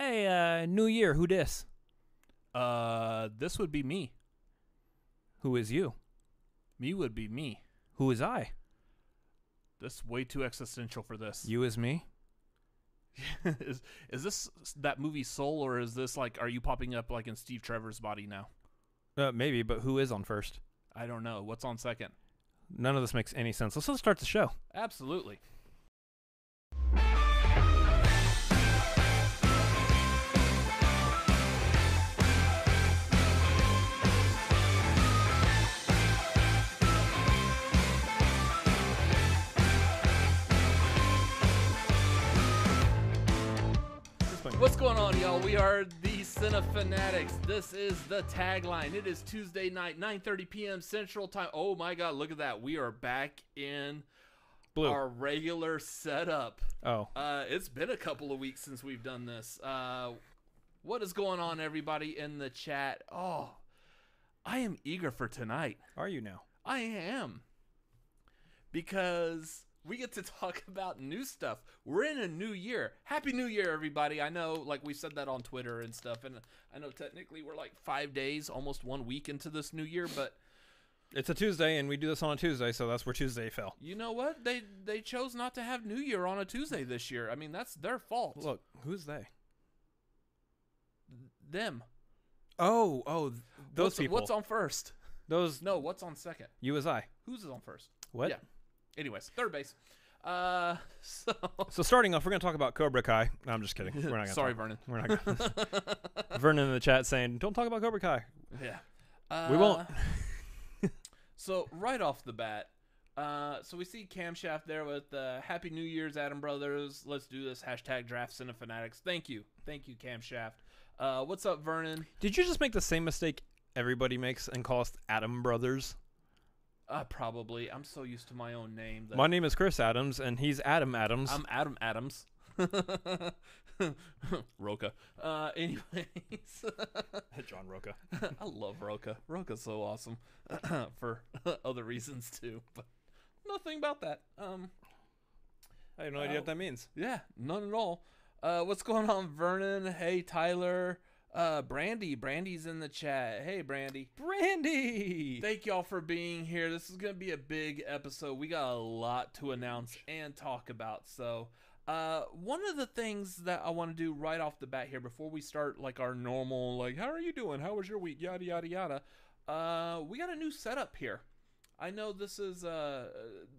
Hey, uh, New Year, who dis? Uh, this would be me. Who is you? Me would be me. Who is I? This way too existential for this. You is me? is is this that movie Soul, or is this like are you popping up like in Steve Trevor's body now? Uh, maybe, but who is on first? I don't know. What's on second? None of this makes any sense. Let's, let's start the show. Absolutely. What's going on, y'all? We are the Cine Fanatics. This is the tagline. It is Tuesday night, 9:30 p.m. Central Time. Oh my God, look at that! We are back in Blue. our regular setup. oh, Uh, it's been a couple of weeks since we've done this. Uh, what is going on, everybody in the chat? Oh, I am eager for tonight. are you now? I am. Because we get to talk about new stuff. We're in a new year. Happy New Year, everybody. I know, like, we said that on Twitter and stuff. And I know technically we're like five days, almost one week into this new year. But It's a Tuesday, and we do this on a Tuesday, so that's where Tuesday fell. you know what? They, they chose not to have New Year on a Tuesday this year. I mean, that's their fault. Look, who's they? Them. Oh, oh, th- those what's, people. What's on first? those No, what's on second? you as I. Who's on first? What? Yeah. Anyways, third base. Uh, so So starting off, we're gonna talk about Cobra Kai. No, I'm just kidding. We're not gonna. sorry, talk- Vernon. We're not. Gonna. Vernon in the chat saying, "Don't talk about Cobra Kai." Yeah. Uh, We won't. so right off the bat, uh, so we see Camshaft there with uh, Happy New Year's, Adam Brothers. Let's do this hashtag Draft Cinefanatics. Thank you, thank you, Camshaft. Uh, what's up, Vernon? Did you just make the same mistake everybody makes and call us Adam Brothers? Uh, probably. I'm so used to my own name. That My name is Chris Adams, and he's Adam Adams. I'm Adam Adams. Roca. Uh, anyways. John Roca. I love Roca. Roca's so awesome for other reasons too, but nothing about that. Um, I have no idea what that means. yeah, none at all. Uh, what's going on, Vernon? Hey, Tyler. Uh, Brandy. Brandy's in the chat. Hey, Brandy. Brandy. Thank y'all for being here. This is gonna be a big episode. We got a lot to announce and talk about. So, uh, one of the things that I want to do right off the bat here, before we start like our normal, like, how are you doing? How was your week? Yada yada yada. Uh, we got a new setup here. I know this is uh,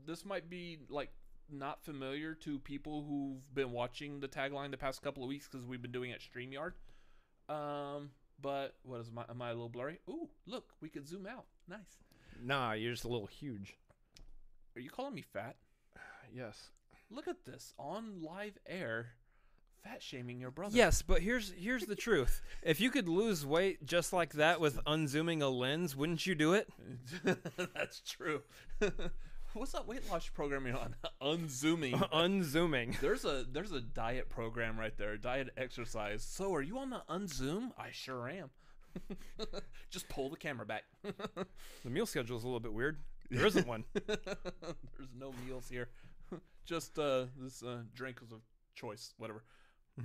this might be like not familiar to people who've been watching the tagline the past couple of weeks because we've been doing it Streamyard. Um, but what is my am I a little blurry? Ooh, look, we could zoom out. Nice. Nah, you're just a little huge. Are you calling me fat? Yes. Look at this on live air, fat shaming your brother. Yes, but here's here's the truth. If you could lose weight just like that with unzooming a lens, wouldn't you do it? that's true. What's that weight loss program you're on? Unzooming. unzooming. There's a there's a diet program right there, diet exercise. So are you on the unzoom? I sure am. Just pull the camera back. The meal schedule is a little bit weird. There isn't one. There's no meals here. Just uh, this uh, drink of choice, whatever.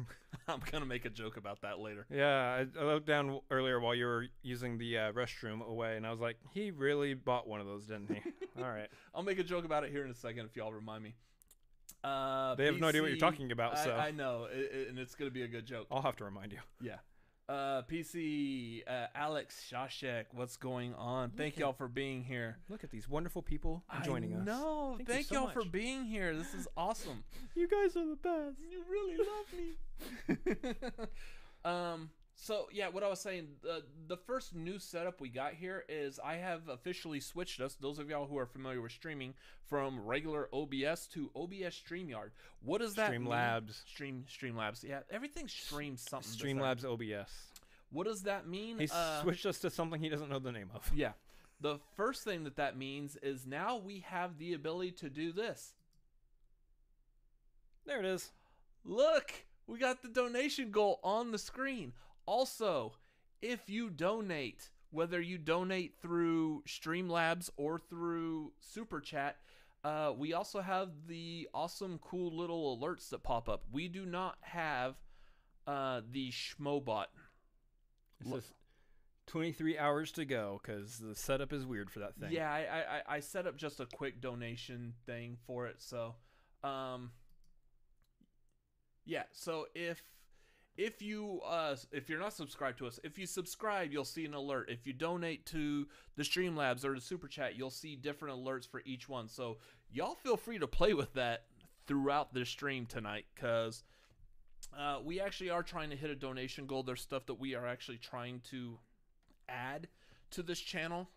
I'm gonna make a joke about that later. Yeah, I, I looked down earlier while you were using the uh, restroom away, and I was like, he really bought one of those, didn't he? All right. I'll make a joke about it here in a second if y'all remind me. Uh, They have no idea what you're talking about, so- I know, i i- and it's gonna be a good joke. I'll have to remind you. Yeah. Uh, PC, uh, Alex Shashek, what's going on? Thank at- y'all for being here. Look at these wonderful people joining us. No, Thank you Thank so y'all for being here. This is awesome. You guys are the best. You really love me. um. So yeah, what I was saying, uh, the first new setup we got here is I have officially switched us. Those of y'all who are familiar with streaming from regular OBS to OBS Streamyard. What does that mean? Streamlabs. Stream Streamlabs. Yeah, everything streams something. Streamlabs OBS. What does that mean? He Uh, switched us to something he doesn't know the name of. Yeah. The first thing that that means is now we have the ability to do this. There it is. Look, we got the donation goal on the screen. Also, if you donate, whether you donate through Streamlabs or through Super Chat, uh, we also have the awesome, cool little alerts that pop up. We do not have uh, the Schmobot. It says 23 hours to go because the setup is weird for that thing. Yeah, I, I I- I set up just a quick donation thing for it. So, um, yeah. So if if you uh if you're not subscribed to us, if you subscribe, you'll see an alert. If you donate to the Streamlabs or the Super Chat, you'll see different alerts for each one. So y'all feel free to play with that throughout the stream tonight, cause. Uh, we actually are trying to hit a donation goal. There's stuff that we are actually trying to add to this channel.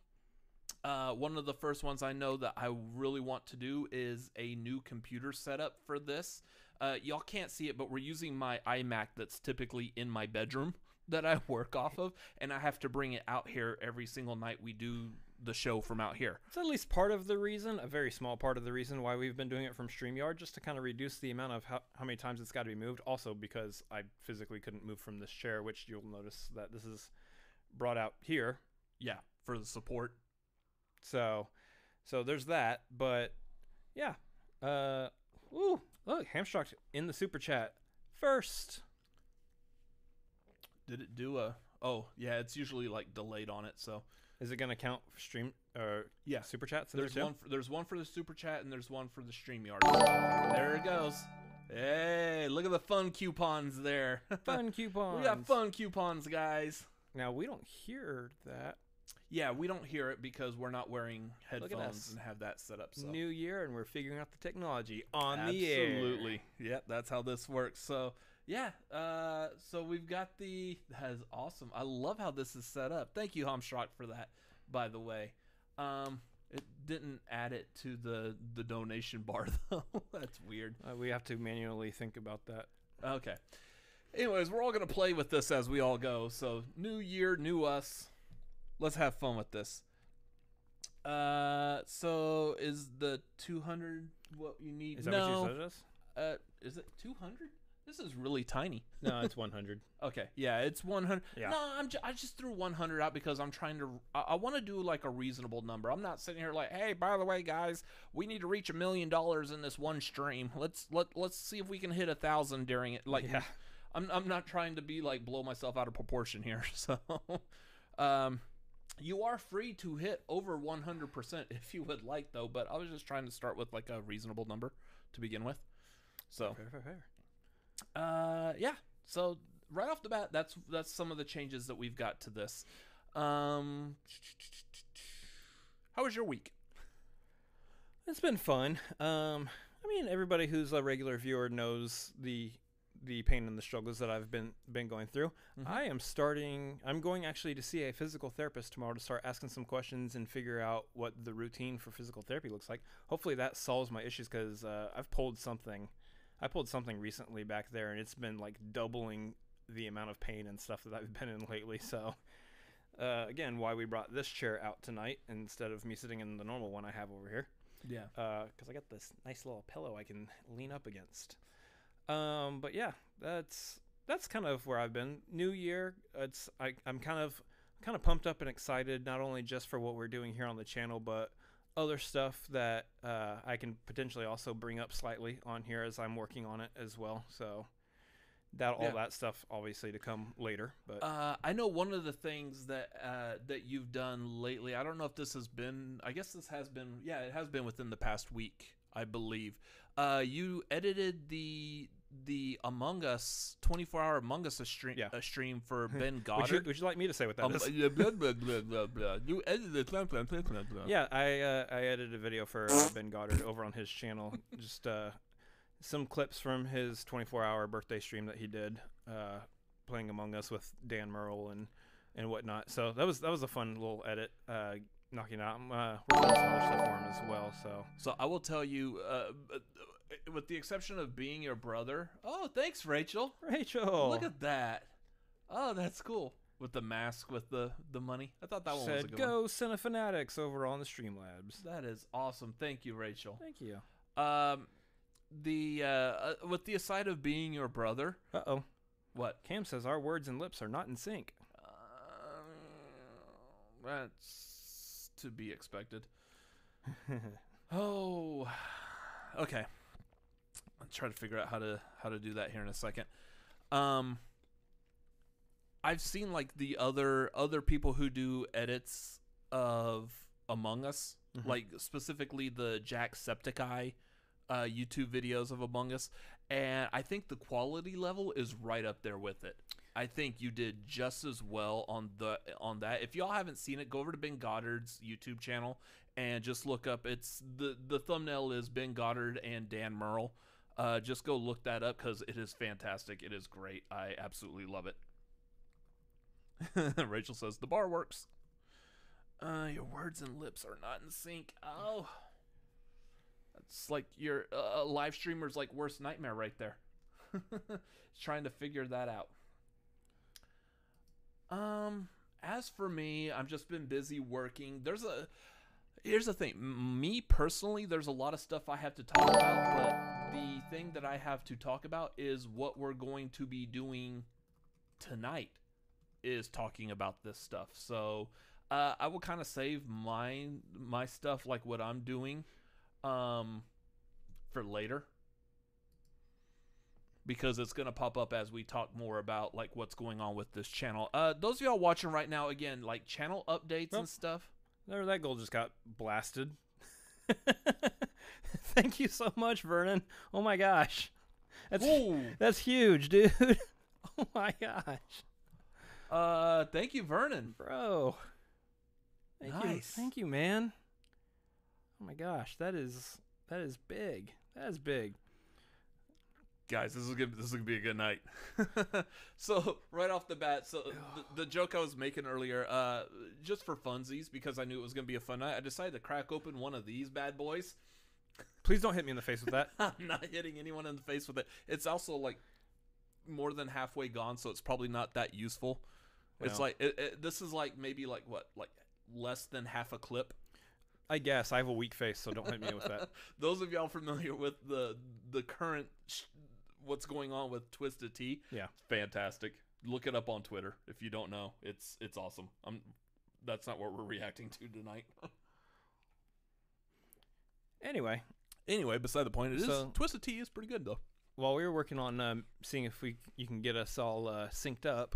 Uh, one of the first ones I know that I really want to do is a new computer setup for this. Uh, y'all can't see it, but we're using my iMac that's typically in my bedroom that I work off of, and I have to bring it out here every single night we do the show from out here. It's at least part of the reason, a very small part of the reason why we've been doing it from StreamYard, just to kind of reduce the amount of how, how many times it's got to be moved. Also, because I physically couldn't move from this chair, which you'll notice that this is brought out here. Yeah, for the support. So, so there's that. But yeah, uh, ooh, look, Hamstruck in the super chat first. Did it do a? Oh, yeah, it's usually like delayed on it. So Is it gonna count for stream or yeah, super chats? in there There's one. For, there's one for the super chat and there's one for the Streamyard. There it goes. Hey, look at the fun coupons there. fun coupons. we got fun coupons, guys. Now we don't hear that. Yeah, we don't hear it because we're not wearing headphones and have that set up. So New year, and we're figuring out the technology on the air. absolutely, yep, that's how this works. So yeah, uh, so we've got the. That is awesome. I love how this is set up. Thank you, Hamstrock, for that. By the way, um, it didn't add it to the the donation bar though. that's weird. Uh, we have to manually think about that. Okay. Anyways, we're all gonna play with this as we all go. So new year, new us. Let's have fun with this. Uh, so is the 200 what you need? Is that no. what you said it is? Uh, is it 200? This is really tiny. No, it's 100. Okay, yeah, it's 100. Yeah. No, I'm ju- I just threw 100 out because I'm trying to. I, I want to do like a reasonable number. I'm not sitting here like, hey, by the way, guys, we need to reach a million dollars in this one stream. Let's let let's see if we can hit a thousand during it. Like, Yeah. I'm I'm not trying to be like blow myself out of proportion here. So, um. You are free to hit over 100% if you would like, though. But I was just trying to start with like a reasonable number to begin with. So, fair, fair, fair. uh, yeah. So right off the bat, that's that's some of the changes that we've got to this. Um, how was your week? It's been fun. Um, I mean, everybody who's a regular viewer knows the the pain and the struggles that I've been been going through. Mhm. I am starting. I'm going actually to see a physical therapist tomorrow to start asking some questions and figure out what the routine for physical therapy looks like. Hopefully, that solves my issues because uh, I've pulled something. I pulled something recently back there, and it's been like doubling the amount of pain and stuff that I've been in lately. So. Uh, again, why we brought this chair out tonight instead of me sitting in the normal one I have over here Yeah. because I got this nice little pillow I can lean up against. Um, but yeah, that's that's kind of where I've been. New year, it's I, I'm kind of kind of pumped up and excited, not only just for what we're doing here on the channel, but other stuff that uh, I can potentially also bring up slightly on here as I'm working on it as well. So that all Yeah. that stuff obviously to come later, but Uh, I know one of the things that uh, that you've done lately. I don't know if this has been. I guess this has been. Yeah, it has been within the past week, I believe. Uh, you edited the the Among Us 24 hour Among Us stream Yeah. a stream for Ben would you, Goddard. would you like me to say what that Um, is? blah, blah, blah, blah, blah. You edited blah, blah, blah, blah, blah. Yeah, I uh, I edited a video for uh, Ben Goddard over on his channel. Just uh, some clips from his 24-hour birthday stream that he did, uh, playing Among Us with Dan Merle and and whatnot. So that was that was a fun little edit. Uh, knocking out. I'm uh, on some other stuff for him as well. So So I will tell you, with the exception of being your brother. Oh, thanks, Rachel. Rachel, Look at that. Oh, that's cool. With the mask, with the the money. I thought that one was a said good one. go Cinefanatics over on the Streamlabs. That is awesome. Thank you, Rachel. Thank you. Um, the uh, uh, with the aside of being your brother, Uh oh. what? Cam says our words and lips are not in sync. Uh, that's to be expected. Oh, okay. I'll try to figure out how to how to do that here in a second. Um, I've seen like the other other people who do edits of Among Us, Mhm. like specifically the Jack Jacksepticeye uh, YouTube videos of Among Us, and I think the quality level is right up there with it. I think you did just as well on the on that. If y'all haven't seen it, go over to Ben Goddard's YouTube channel and just look up. It's the the thumbnail is Ben Goddard and Dan Merle. Uh, just go look that up because it is fantastic. It is great. I absolutely love it. Rachel says the bar works. Uh, your words and lips are not in sync. Oh, that's like your uh, live streamer's like worst nightmare right there. Trying to figure that out. Um, as for me, I've just been busy working. There's a here's the thing. Me personally, there's a lot of stuff I have to talk about, but the thing that I have to talk about is what we're going to be doing tonight is talking about this stuff. So, uh, I will kind of save my my stuff like what I'm doing um for later because it's going to pop up as we talk more about like what's going on with this channel. Uh those of y'all watching right now again like channel updates and stuff. There, that goal just got blasted. Thank you so much, Vernon. Oh my gosh, that's Whoa. that's huge, dude. oh my gosh, Uh thank you Vernon. bro. Thank you, Nice. thank you, man. Oh my gosh, that is that is big. That is big. Guys, this is gonna this is gonna be a good night. so right off the bat, so the, the joke I was making earlier, uh, just for funsies, because I knew it was gonna be a fun night, I decided to crack open one of these bad boys. Please don't hit me in the face with that. I'm not hitting anyone in the face with it. It's also like more than halfway gone, so it's probably not that useful. It's Well. like it, it, this is like maybe like what like less than half a clip. I guess I have a weak face, so don't hit me with that. Those of y'all familiar with the the current sh- what's going on with Twisted Tea? Yeah. fantastic. Look it up on Twitter if you don't know. It's it's awesome. I'm. That's not what we're reacting to tonight. Anyway, anyway, beside the point, it is So- Twisted Tea is pretty good though. while we were working on um, seeing if we you can get us all uh, synced up,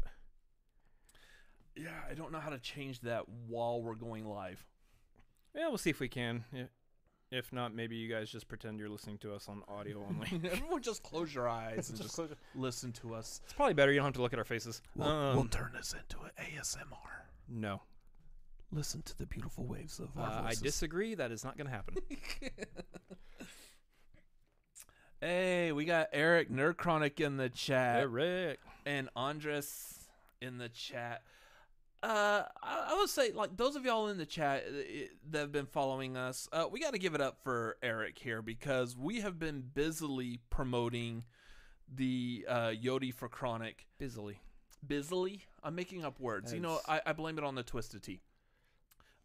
Yeah, I don't know how to change that while we're going live. yeah, we'll see if we can. If, if not, maybe you guys just pretend you're listening to us on audio only. Everyone, just close your eyes and Just listen to us. It's probably better. You don't have to look at our faces. We'll, Um, we'll turn this into an ASMR. no, Listen to the beautiful waves of uh, our I voices. disagree. That is not going to happen. hey, we got Eric Nerdchronic in the chat. Eric. and Andres in the chat. Uh, I, I would say, like those of y'all in the chat uh, that have been following us, uh, we got to give it up for Eric here because we have been busily promoting the uh, Yodi for Chronic. Busily. Busily, I'm making up words. You know, I, I blame it on the Twisted Tea.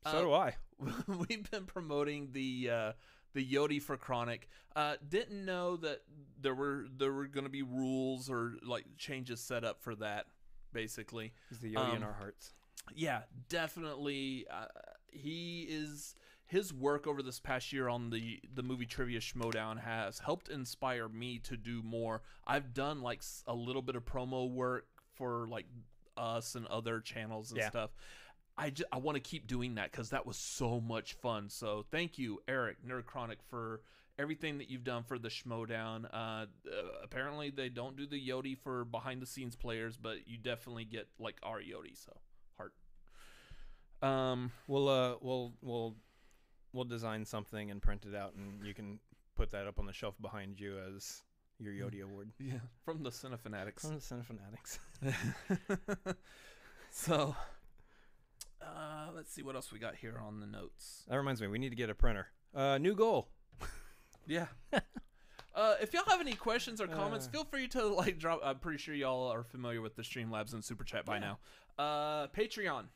So Uh, do I. we've been promoting the uh, the Yodi for Chronic. Uh, didn't know that there were there were going to be rules or like changes set up for that. Basically, He's the Yodi in um, our hearts. yeah, definitely. Uh, he is his work over this past year on the the movie trivia schmoedown has helped inspire me to do more. I've done like a little bit of promo work for like us and other channels and Yeah. stuff. I just, I want to keep doing that because that was so much fun. So thank you, Eric Nerd Chronic, for everything that you've done for the Schmoedown. Uh, uh, apparently they don't do the Yodi for behind the scenes players, but you definitely get like our Yodi. So heart. Um, We'll uh we'll we'll we'll design something and print it out, and you can put that up on the shelf behind you as your Yodi award. yeah, from the Cinefanatics. From the Cine Fanatics. so, uh, let's see what else we got here on the notes. That reminds me, we need to get a printer. Uh, new goal. Yeah. Uh, if y'all have any questions or comments, Uh. feel free to like drop. I'm pretty sure y'all are familiar with the Streamlabs and Super Chat by Yeah. now. Uh, Patreon.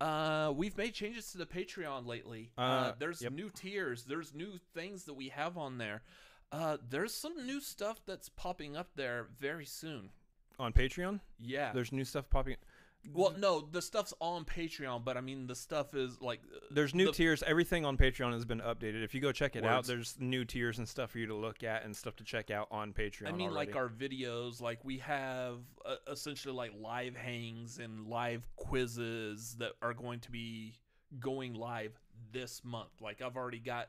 Uh, we've made changes to the Patreon lately. Uh, Uh, there's yep. new tiers. There's new things that we have on there. Uh, there's some new stuff that's popping up there very soon. on Patreon. Yeah. There's new stuff popping. Well, no, the stuff's on Patreon, but I mean the stuff is like uh, There's new the- tiers. Everything on Patreon has been updated. If you go check it out, there's new tiers and stuff for you to look at and stuff to check out on Patreon. I mean, like our videos, like we have uh, essentially like live hangs and live quizzes that are going to be going live this month. Like I've already got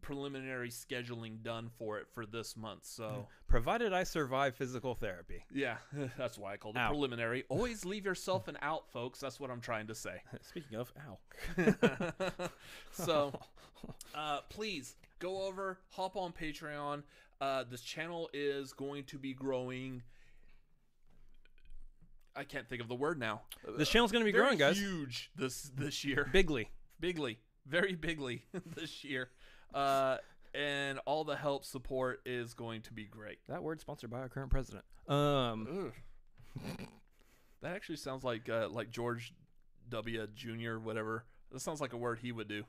preliminary scheduling done for it for this month. So provided I survive physical therapy. yeah, that's why I called it Ow. preliminary. Always leave yourself an out, folks. That's what I'm trying to say. Speaking of, ow. so uh, please go over, hop on Patreon. Uh, this channel is going to be growing. I can't think of the word now. This channel's gonna be Very growing, guys. Huge this this year. Bigly. bigly, very bigly this year. Uh, and all the help support is going to be great. That word sponsored by our current president. Um, that actually sounds like uh, like George W. Jr. Whatever. That sounds like a word he would do.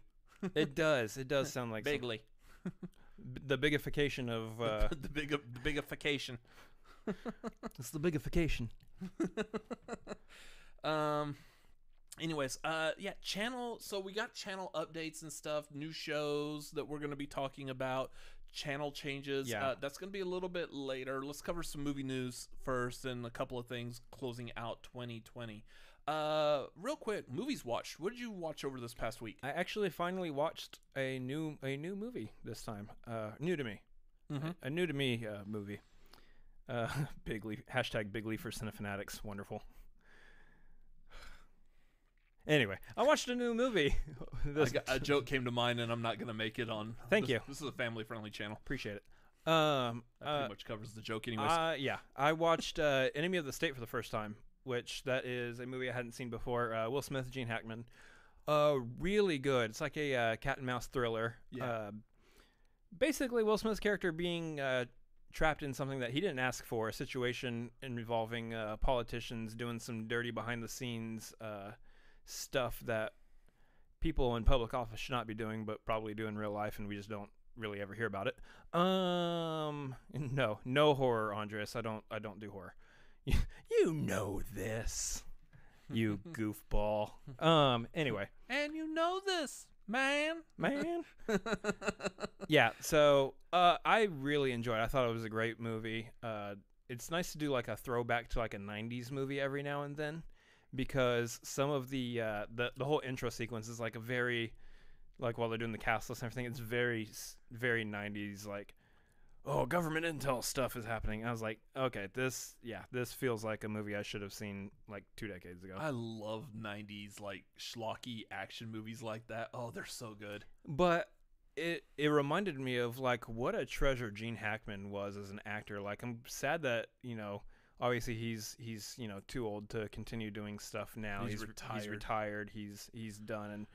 it does. It does sound like some- Bigly. b- the bigification of. Uh, the big the bigification. it's the bigification. um anyways uh yeah channel so we got channel updates and stuff new shows that we're going to be talking about channel changes Yeah. uh, that's going to be a little bit later let's cover some movie news first and a couple of things closing out 2020 uh real quick movies watched what did you watch over this past week I actually finally watched a new a new movie this time. Uh, new to me. mm-hmm. A new to me uh, movie. Uh, Bigly hashtag Bigly for Cinefanatics. Wonderful. Anyway, I watched a new movie. this, a joke came to mind and i'm not going to make it on Thank this- you. this is a family friendly channel appreciate it. Um, that uh, much covers the joke anyways Uh, yeah, I watched uh, Enemy of the State for the first time, which that is a movie I hadn't seen before. Uh, Will Smith, Gene Hackman. Uh, really good. It's like a uh, cat and mouse thriller. Yeah. Uh, basically, Will Smith's character being uh, trapped in something that he didn't ask for, a situation involving uh, politicians doing some dirty behind the scenes uh, stuff that people in public office should not be doing, but probably do in real life, and we just don't really ever hear about it. Um, no, no horror, Andres. I don't, I don't do horror. You, you know this, you goofball. Um, anyway, and you know this man man. yeah. So, uh, I really enjoyed. it. I thought it was a great movie. Uh, it's nice to do like a throwback to like a '90s movie every now and then, because some of the uh, the the whole intro sequence is like a very like while they're doing the cast list and everything, it's very very '90s like. Oh, government intel stuff is happening. I was like, okay, this, yeah, this feels like a movie I should have seen like two decades ago. I love 90s like schlocky action movies like that. Oh, they're so good. but it it reminded me of like what a treasure Gene Hackman was as an actor. Like I'm sad that you know obviously he's he's you know too old to continue doing stuff now. He's re- retired. He's retired. He's he's done. And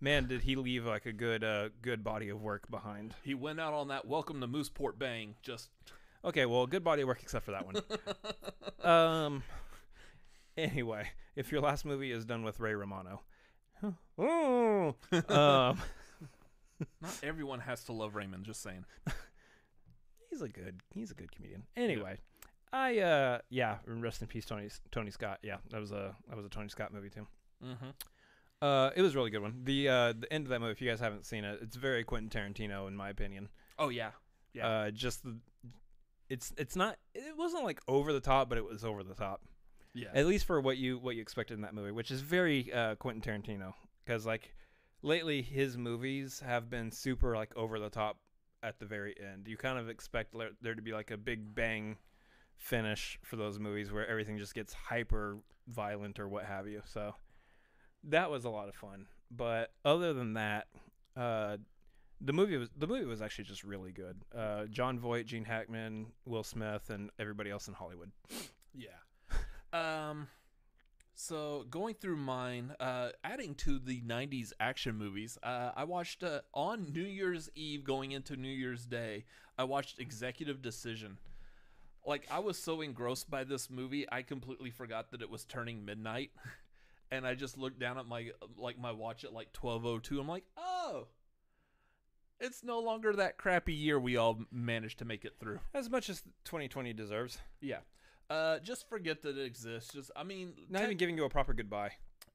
man, did he leave like a good uh good body of work behind. He went out on that welcome to Mooseport bang. Just Okay, well, good body of work except for that one. um. Anyway, if your last movie is done with Ray Romano, oh, um, not everyone has to love Raymond. Just saying. he's a good he's a good comedian. Anyway, I uh yeah, rest in peace Tony Tony Scott. Yeah, that was a that was a Tony Scott movie too. Mm-hmm. Uh it was a really good one. The uh the end of that movie if you guys haven't seen it, it's very Quentin Tarantino in my opinion. Oh yeah. Yeah. Uh just the it's it's not it wasn't like over the top, but it was over the top. Yeah. At least for what you what you expected in that movie, which is very uh Quentin Tarantino cuz like lately his movies have been super like over the top at the very end. You kind of expect there, there to be like a big bang finish for those movies where everything just gets hyper violent or what have you. So that was a lot of fun. But other than that, uh the movie was the movie was actually just really good. Uh Jon Voight, Gene Hackman, Will Smith and everybody else in Hollywood. Yeah. Um so going through mine, uh adding to the 90s action movies, uh I watched uh, on New Year's Eve going into New Year's Day, I watched Executive Decision. Like I was so engrossed by this movie, I completely forgot that it was turning midnight. And I just looked down at my like my watch at like 12:02. I'm like, "Oh. It's no longer that crappy year we all managed to make it through." As much as 2020 deserves. Yeah. Uh, just forget that it exists. Just, I mean, Not tech- even giving you a proper goodbye.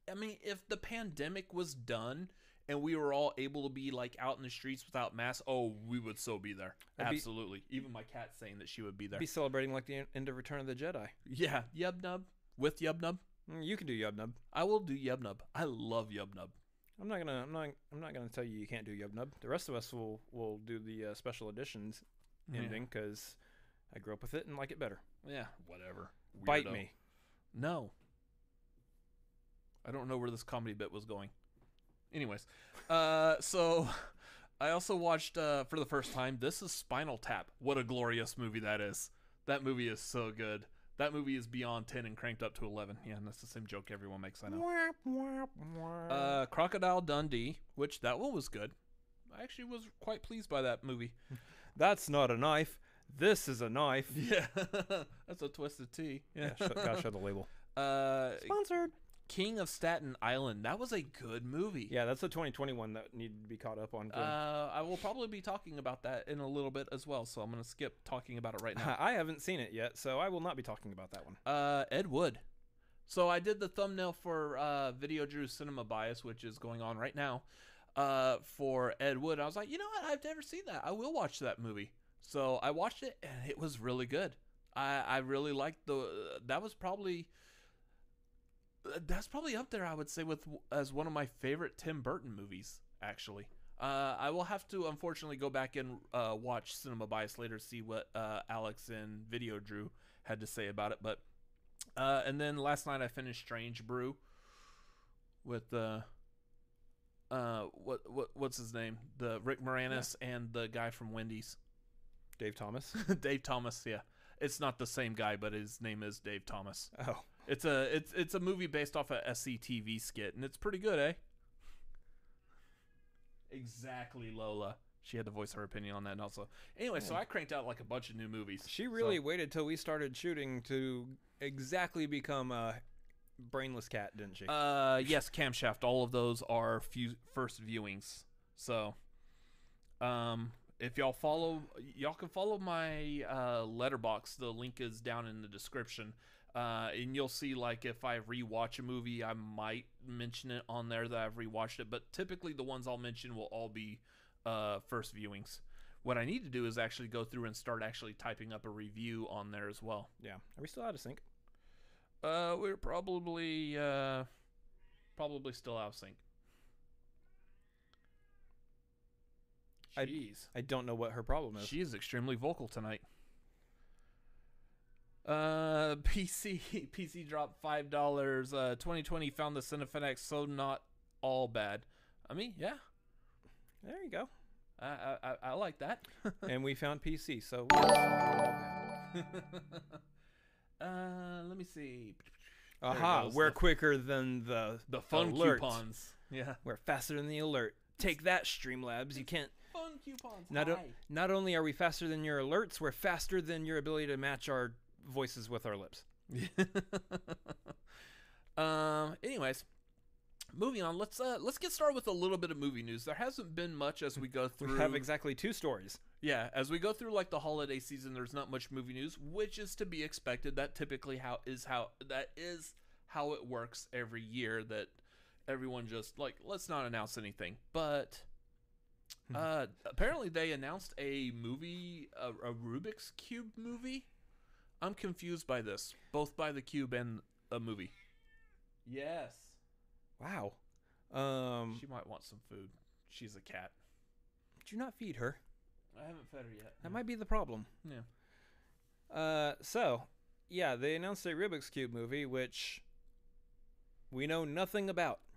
I mean, if the pandemic was done and we were all able to be like out in the streets without masks, oh, we would so be there. Be- Absolutely. Even my cat saying that she would be there. Be celebrating like the end of Return of the Jedi. yeah, Yub Nub with Yub Nub. Mm, You can do Yub Nub. I will do Yub Nub. I love Yub Nub. I'm not gonna. I'm not. I'm not gonna tell you you can't do Yub Nub. The rest of us will will do the uh, special editions ending because I grew up with it and like it better. Yeah, whatever. Bite me. No. I don't know where this comedy bit was going. Anyways, uh, so I also watched uh, for the first time. This is Spinal Tap. What a glorious movie that is. That movie is so good. That movie is beyond ten and cranked up to eleven. Yeah, and that's the same joke everyone makes. I know. Uh, Crocodile Dundee, which that one was good. I actually was quite pleased by that movie. That's not a knife. This is a knife. Yeah, that's a twisted T. Yeah, sh- gotta show the label. Uh, Sponsored. King of Staten Island. That was a good movie. Yeah, that's the 2021 that needed to be caught up on. Uh, I will probably be talking about that in a little bit as well, so I'm gonna skip talking about it right now. I haven't seen it yet, so I will not be talking about that one. uh, Ed Wood. So I did the thumbnail for uh, Video Drew Cinema Bias, which is going on right now, uh, for Ed Wood. I was like, you know what? I've never seen that. I will watch that movie. So I watched it, and it was really good. I I really liked the. that was probably. That's probably up there, I would say, with as one of my favorite Tim Burton movies. Actually, uh, I will have to unfortunately go back and uh, watch Cinema Bias later, to see what uh, Alex and Video Drew had to say about it. But uh, and then last night I finished Strange Brew with uh, uh, what what what's his name? The Rick Moranis and the guy from Wendy's, Dave Thomas. Dave Thomas. Yeah, it's not the same guy, but his name is Dave Thomas. Oh, It's a it's it's a movie based off a SCTV skit, and it's pretty good, eh? Exactly, Lola. She had to voice her opinion on that, and also anyway. So I cranked out like a bunch of new movies. she So- really waited till we started shooting to exactly become a brainless cat, didn't she? Uh, yes, camshaft. All of those are few first viewings. So, um, if y'all follow, y'all can follow my uh, Letterboxd. The link is down in the description. Uh, and you'll see like if I rewatch a movie, I might mention it on there that I've rewatched it. But typically, the ones I'll mention will all be uh, first viewings. What I need to do is actually go through and start actually typing up a review on there as well. yeah. Are we still out of sync? Uh, we're probably uh, probably still out of sync. I- Jeez, I don't know what her problem is. she is extremely vocal tonight. Uh, PC PC dropped five dollars. Uh, 2020 found the Cinephinex so not all bad. I mean, yeah, there you go. I I, I, like that. and we found PC, so uh, let me see. aha, we're the- quicker than the The fun alert. coupons. Yeah, We're faster than the alert. Take that, Streamlabs. You can't. fun coupons. Not o- not only are we faster than your alerts, we're faster than your ability to match our voices with our lips. um. Anyways, moving on. Let's uh let's get started with a little bit of movie news. There hasn't been much as we go through. We have exactly two stories. yeah, as we go through like the holiday season, there's not much movie news, which is to be expected. That typically how is how that is how it works every year. That everyone just like let's not announce anything, but. Uh, apparently they announced a movie, a, a Rubik's Cube movie. I'm confused by this, both by the cube and a movie. Yes. Wow. Um, She might want some food. She's a cat. did you not feed her? I haven't fed her yet. That might be the problem. Yeah. Uh, so yeah, they announced a Rubik's Cube movie, which we know nothing about.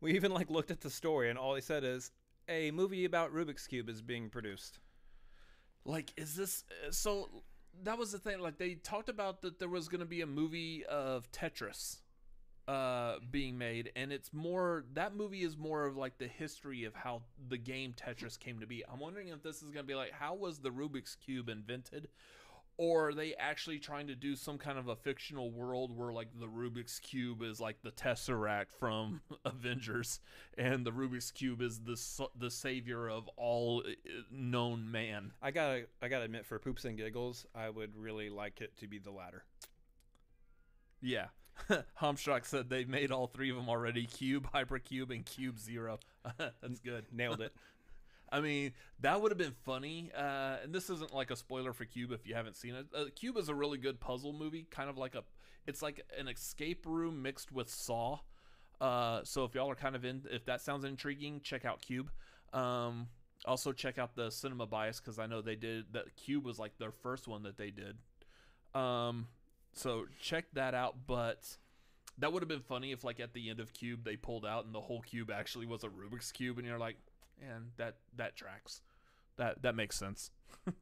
We even like looked at the story, and all they said is a movie about Rubik's Cube is being produced. Like, is this uh, so? That was the thing. Like, they talked about that there was going to be a movie of Tetris, uh, being made, and it's more that movie is more of like the history of how the game Tetris came to be. I'm wondering if this is going to be like how was the Rubik's cube invented, or are they actually trying to do some kind of a fictional world where like the Rubik's cube is like the Tesseract from Avengers and the Rubik's cube is the the savior of all uh, known man. I gotta I gotta admit, for poops and giggles, I would really like it to be the latter. Yeah. Hamshock said they made all three of them already Cube, Hypercube, and Cube Zero. That's good. Nailed it. I mean, that would have been funny. Uh, and this isn't like a spoiler for Cube if you haven't seen it. Uh, Cube is a really good puzzle movie, kind of like a, it's like an escape room mixed with Saw. Uh, so if y'all are kind of in, if that sounds intriguing, check out Cube. Um, also check out the Cinema Bias because I know they did that. Cube was like their first one that they did. Um, so check that out. But that would have been funny if like at the end of Cube they pulled out and the whole cube actually was a Rubik's cube, and you're like, and that that tracks. That that makes sense.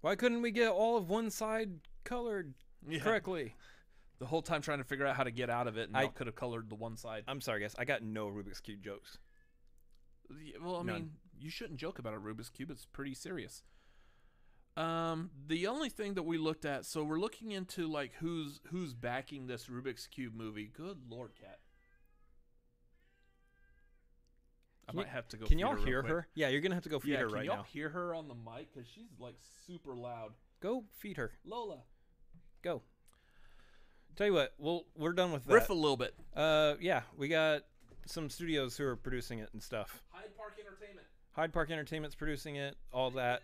Why couldn't we get all of one side colored Yeah. correctly? The whole time trying to figure out how to get out of it, and I- could have colored the one side. I'm sorry, guys. I got no Rubik's cube jokes. Yeah, Well, I None. mean, you shouldn't joke about a Rubik's cube. It's pretty serious. Um, the only thing that we looked at, so we're looking into like who's who's backing this Rubik's cube movie. Good lord, cat. I Can might you- have to go. Can y'all real hear her? Yeah, you're gonna have to go feed yeah, her can right y'all hear her on the mic? Because she's like super loud. Go feed her. Lola, Go. Tell you what, we'll we're done with that. riff a little bit. Uh, yeah, we got some studios who are producing it and stuff. Hyde Park Entertainment. Hyde Park Entertainment's producing it. All that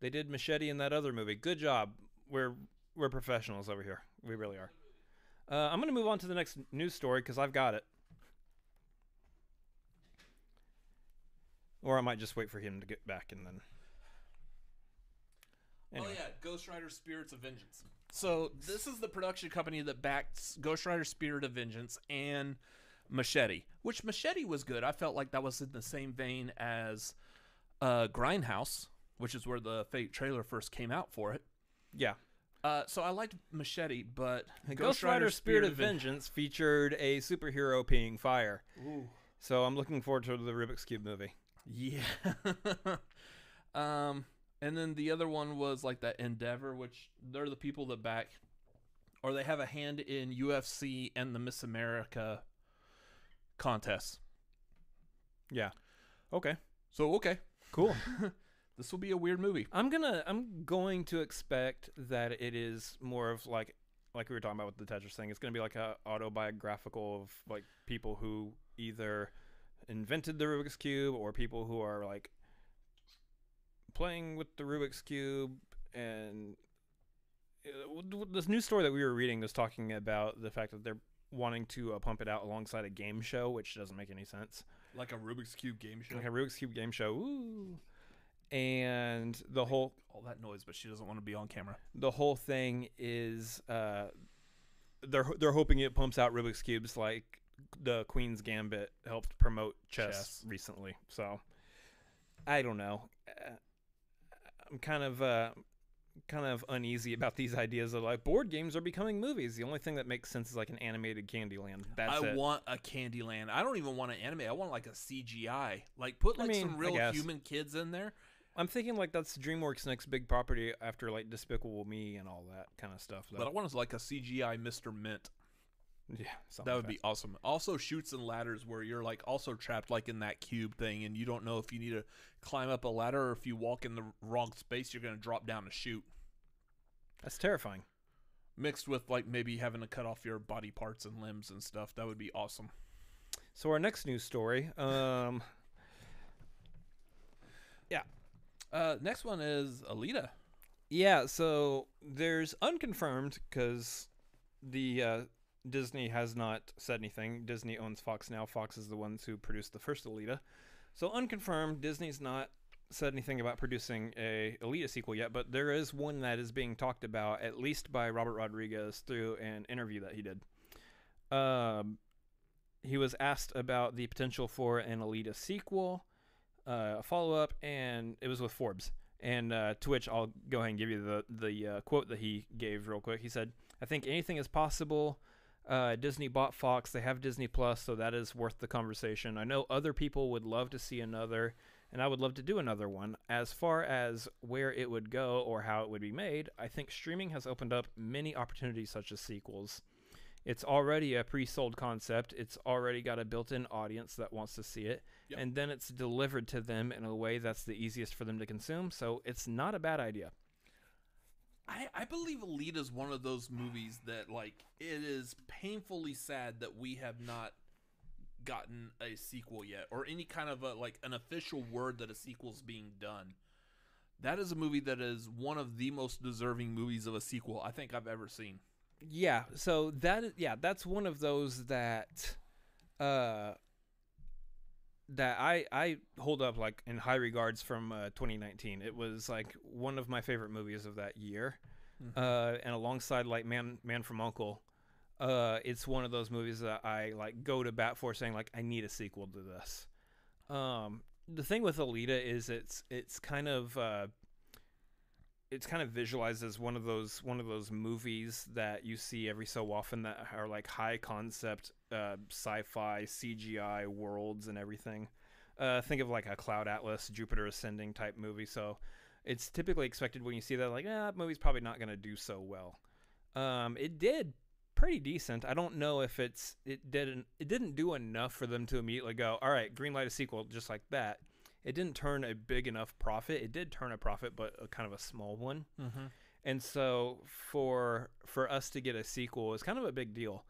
they did Machete in that other movie. Good job. We're we're professionals over here. We really are. Uh, I'm gonna move on to the next news story because I've got it. Or I might just wait for him to get back and then. Anyway. Oh yeah, Ghost Rider: Spirits of Vengeance. So this is the production company that backed Ghost Rider: Spirit of Vengeance and Machete, which Machete was good. I felt like that was in the same vein as uh, Grindhouse, which is where the fake trailer first came out for it. Yeah. Uh, so I liked Machete, but Ghost, Rider: Spirit of Vengeance featured a superhero peeing fire. Ooh. So I'm looking forward to the Rubik's Cube movie. Yeah. um, and then the other one was like that Endeavor, which they're the people that back, or they have a hand in UFC and the Miss America contests. Yeah. Okay. So okay, Cool. this will be a weird movie. I'm gonna I'm going to expect that it is more of like like we were talking about with the Tetris thing. It's gonna be like a autobiographical of like people who either invented the Rubik's cube or people who are like playing with the Rubik's cube and uh, this news story that we were reading was talking about the fact that they're wanting to uh, pump it out alongside a game show, which doesn't make any sense. Like a Rubik's Cube game show. Like a Rubik's cube game show. Ooh. And the whole All that noise, but she doesn't want to be on camera. the whole thing is uh they're they're hoping it pumps out Rubik's cubes like the Queen's Gambit helped promote chess, Chess. recently. So I don't know. Uh, I'm kind of uh kind of uneasy about these ideas of like board games are becoming movies. The only thing that makes sense is like an animated Candyland. That's I it. want a Candyland. I don't even want an anime. I want like a CGI. Like put I like mean, some real human kids in there. I'm thinking like that's DreamWorks next big property after like Despicable Me and all that kind of stuff. But I want it like a CGI Mr. Mint. Yeah, something That like would be awesome. Also, Chutes and Ladders where you're like also trapped like in that cube thing, and you don't know if you need to climb up a ladder or if you walk in the wrong space, you're gonna drop down a chute. That's terrifying. Mixed with like maybe having to cut off your body parts and limbs and stuff. That would be awesome. So our next news story, um, yeah. Uh, next one is Alita. yeah. So there's unconfirmed because the uh, Disney has not said anything. Disney owns Fox now. Fox is the ones who produced the first Alita. So unconfirmed, Disney's not said anything about producing a Alita sequel yet, but there is one that is being talked about at least by Robert Rodriguez through an interview that he did. Um, he was asked about the potential for an Alita sequel, uh, a follow up, and it was with Forbes. And uh, to which I'll go ahead and give you the the uh, quote that he gave real quick. He said, "I think anything is possible. Uh, Disney bought Fox. They have Disney Plus, so that is worth the conversation. I know other people would love to see another and I would love to do another one. As far as where it would go or how it would be made, I think streaming has opened up many opportunities such as sequels. It's already a pre-sold concept. It's already got a built-in audience that wants to see it, Yep. and then it's delivered to them in a way that's the easiest for them to consume. So it's not a bad idea. I, I believe Alita is one of those movies that like it is painfully sad that we have not gotten a sequel yet or any kind of a like an official word that a sequel's being done. That is a movie that is one of the most deserving movies of a sequel I think I've ever seen. Yeah, so that yeah, that's one of those that uh that I I hold up like in high regards from uh, 2019. It was like one of my favorite movies of that year. Mhm. Uh and alongside like Man Man from Uncle, uh it's one of those movies that I like go to bat for saying like I need a sequel to this. Um the thing with Alita is it's it's kind of uh it's kind of visualized as one of those one of those movies that you see every so often that are like high concept uh, sci-fi CGI worlds and everything. Uh, think of like a Cloud Atlas, Jupiter Ascending type movie. So it's typically expected when you see that like, ah, that movie's probably not going to do so well. Um, it did pretty decent. I don't know if it's it didn't it didn't do enough for them to immediately go, all right, greenlight a sequel just like that. It didn't turn a big enough profit. It did turn a profit, but a kind of a small one. Mm-hmm. And so for for us to get a sequel is kind of a big deal.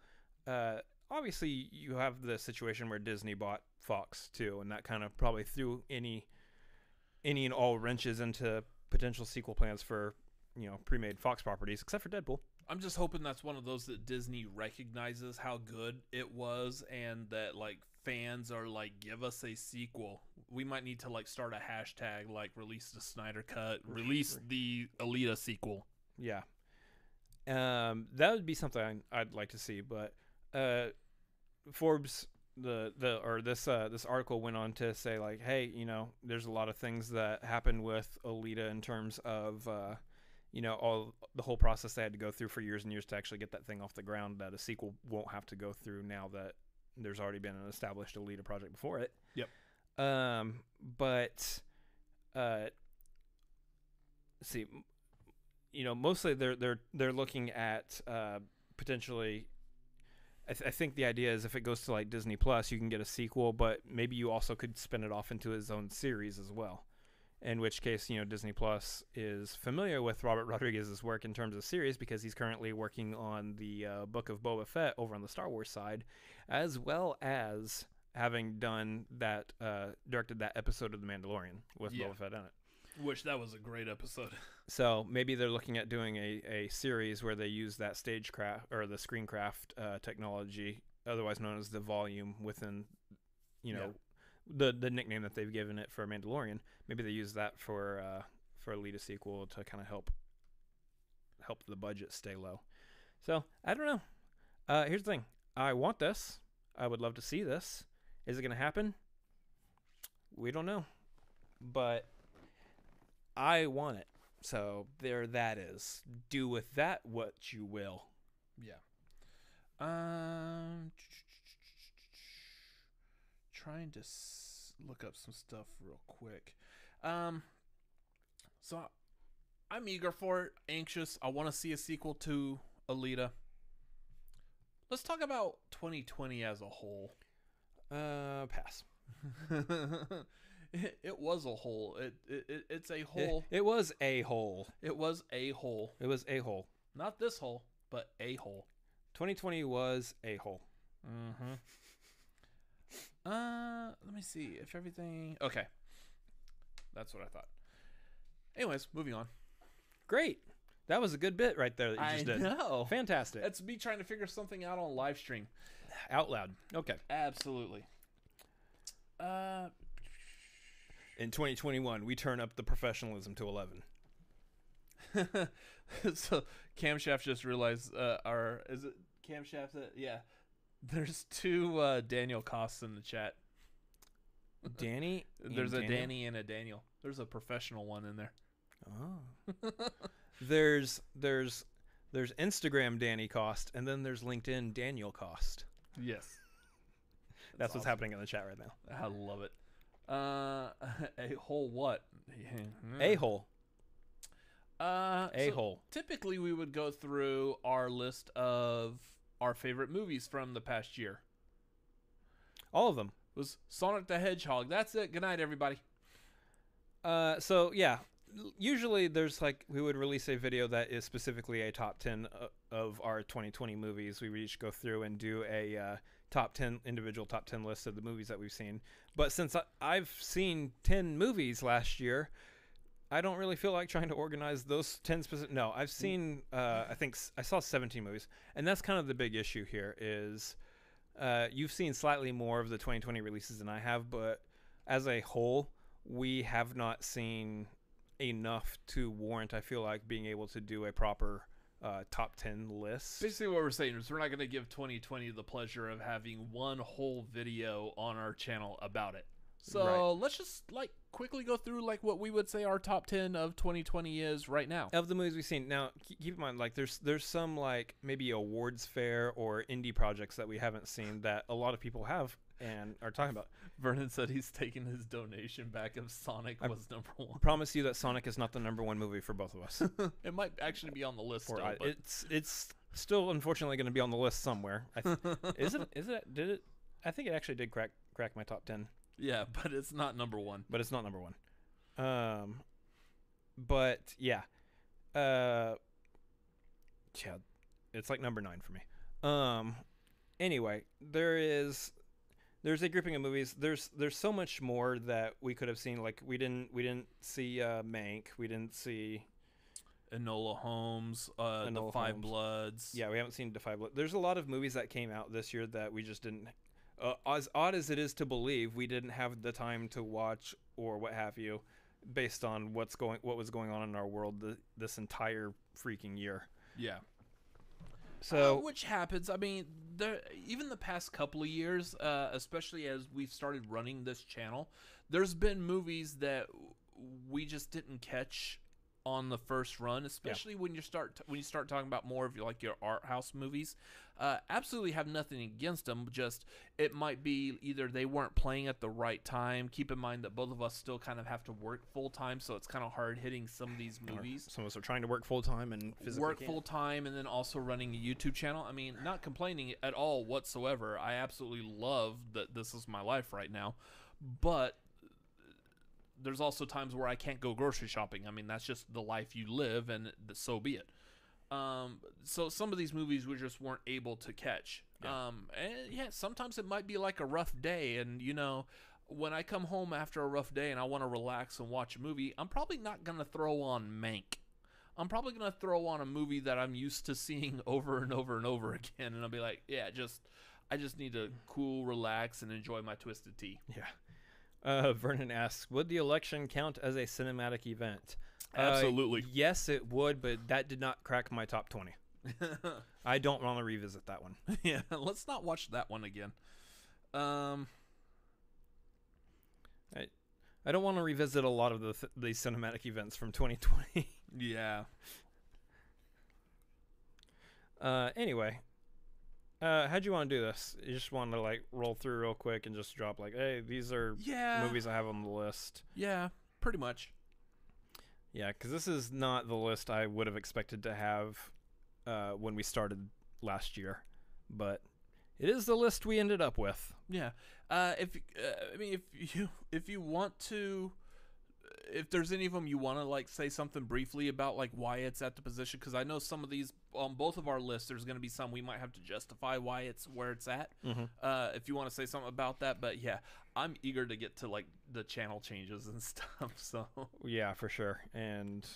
Uh, obviously, you have the situation where Disney bought Fox too, and that kind of probably threw any any and all wrenches into potential sequel plans for you know pre-made Fox properties, except for Deadpool. I'm just hoping that's one of those that Disney recognizes how good it was and that like fans are like give us a sequel. We might need to like start a hashtag like release the Snyder cut, release the Alita sequel. Yeah. Um, that would be something I'd like to see, but uh, Forbes the the or this uh this article went on to say like, hey, you know, there's a lot of things that happened with Alita in terms of uh, you know, all the whole process they had to go through for years and years to actually get that thing off the ground that a sequel won't have to go through now that there's already been an established Alita project before it. Yep. Um, but uh, see, you know, mostly they're they're they're looking at uh, potentially. I, th- I think the idea is if it goes to like Disney Plus, you can get a sequel, but maybe you also could spin it off into its own series as well. In which case, you know, Disney Plus is familiar with Robert Rodriguez's work in terms of series because he's currently working on the uh, Book of Boba Fett over on the Star Wars side, as well as having done that, uh, directed that episode of The Mandalorian with Yeah. Boba Fett in it. Which that was a great episode. So maybe they're looking at doing a, a series where they use that stagecraft or the screencraft uh, technology, otherwise known as the volume within, you know, the the nickname that they've given it for Mandalorian. Maybe they use that for uh, for Alita sequel to kind of help help the budget stay low. So I don't know. Uh, here's the thing: I want this. I would love to see this. Is it going to happen? We don't know, but I want it. So there that is. Do with that what you will. Yeah. Um, trying to s- look up some stuff real quick. Um, so I- I'm eager for it, anxious. I want to see a sequel to Alita. Let's talk about 2020 as a whole. Uh pass. it, it was a hole. It, it, it it's a It, hole. it was a hole. It was a hole. It was a hole. Not this hole, but a hole. 2020 was a hole. Mm-hmm. Uh, let me see if everything. Okay, that's what I thought. Anyways, moving on. Great. That was a good bit right there that you I just did. know. Fantastic. That's me trying to figure something out on live stream. Out loud. Okay. Absolutely. Uh, In 2021, we turn up the professionalism to 11. so camshaft just realized uh, our is it camshaft? That, yeah. There's two uh, Daniel costs in the chat. Danny. and There's a Daniel? Danny and a Daniel. There's a professional one in there. Oh. there's there's there's Instagram Danny Cost, and then there's LinkedIn Daniel Cost. Yes. That's, what's awesome. happening in the chat right now. I love it. Uh, a whole what? A hole. Uh, A so hole. typically, we would go through our list of our favorite movies from the past year. All of them. It was Sonic the Hedgehog. That's it. Good night, everybody. Uh, so yeah, usually there's like we would release a video that is specifically a top ten uh, of our 2020 movies. We would each go through and do a uh, top ten individual top ten list of the movies that we've seen. But since I, I've seen ten movies last year, I don't really feel like trying to organize those ten specific. No, I've seen. Uh, I think i saw 17 movies, and that's kind of the big issue here. Is uh, you've seen slightly more of the 2020 releases than I have, but as a whole, we have not seen enough to warrant. I feel like being able to do a proper uh, top 10 list. Basically, what we're saying is we're not going to give 2020 the pleasure of having one whole video on our channel about it. So Right. let's just like quickly go through like what we would say our top 10 of 2020 is right now. of the movies we've seen now keep keep in mind like there's there's some like maybe awards fair or indie projects that we haven't seen that a lot of people have and are talking about Vernon said he's taking his donation back if Sonic I- was number one. I promise you that sonic is not the number one movie for both of us it might actually be on the list still, I, but it's it's still unfortunately going to be on the list somewhere I th- is it is it did it i think it actually did crack crack my top 10 yeah, but it's not number one. but it's not number one. Um, but yeah, uh, yeah, it's like number nine for me. Um, anyway, there is there's a grouping of movies. There's there's so much more that we could have seen. Like we didn't we didn't see uh, Mank. We didn't see Enola Holmes, uh, Enola The Five Holmes. Bloods. yeah we haven't seen Da 5 Bloods. There's a lot of movies that came out this year that we just didn't. Uh, as odd as it is to believe, we didn't have the time to watch or what have you, based on what's going what was going on in our world th- this entire freaking year. yeah. So Uh, which happens. I mean, there even the past couple of years, uh, especially as we've started running this channel, there's been movies that we just didn't catch on the first run. Especially when you start when you start talking about more of your, like your art house movies. Uh, absolutely have nothing against them. Just it might be either they weren't playing at the right time. Keep in mind that both of us still kind of have to work full time, so it's kind of hard hitting some of these or movies some of us are trying to work full time and physically work full time and then also running a YouTube channel. I mean, not complaining at all whatsoever. I absolutely love that this is my life right now. But there's also times where I can't go grocery shopping. I mean, that's just the life you live and so be it. Um, so some of these movies we just weren't able to catch. Yeah. Um, and yeah, sometimes it might be like a rough day and you know, when I come home after a rough day and I want to relax and watch a movie, I'm probably not going to throw on Mank. I'm probably gonna throw on a movie that I'm used to seeing over and over and over again, and I'll be like, yeah, just I just need to cool, relax, and enjoy my twisted tea. Yeah. Uh, Vernon asks, would the election count as a cinematic event? Uh, Absolutely. yes, it would, but that did not crack my top 20. I don't want to revisit that one. yeah, let's not watch that one again. Um, I I don't want to revisit a lot of the th- these cinematic events from 2020. yeah, uh, anyway, uh, how'd you want to do this? You just want to like roll through real quick and just drop like, hey, these are yeah, movies I have on the list. Yeah, pretty much. Yeah, because this is not the list I would have expected to have uh, when we started last year, but it is the list we ended up with. Yeah. Uh, if uh, I mean, if you if you want to, if there's any of them you want to like say something briefly about like why it's at the position, because I know some of these on both of our lists, there's going to be some we might have to justify why it's where it's at. Mm-hmm. Uh, if you want to say something about that, but yeah, I'm eager to get to like the channel changes and stuff. So Yeah, for sure. And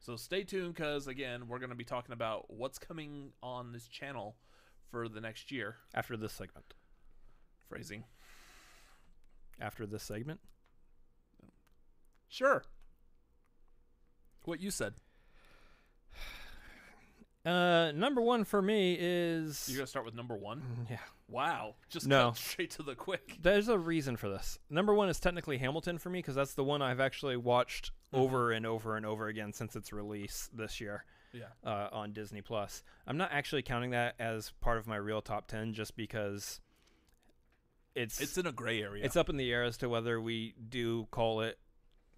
so stay tuned, because again, we're going to be talking about what's coming on this channel for the next year. after this segment, Phrasing. after this segment, Sure. What you said. Uh, number one for me is You're gonna start with number one. Mm, yeah. Wow, just No. cut straight to the quick. There's a reason for this. Number one is technically Hamilton for me because that's the one I've actually watched Mhm. over and over and over again since its release this year Yeah, uh, on Disney Plus. I'm not actually counting that as part of my real top ten just because it's It's in a gray area. it's up in the air as to whether we do call it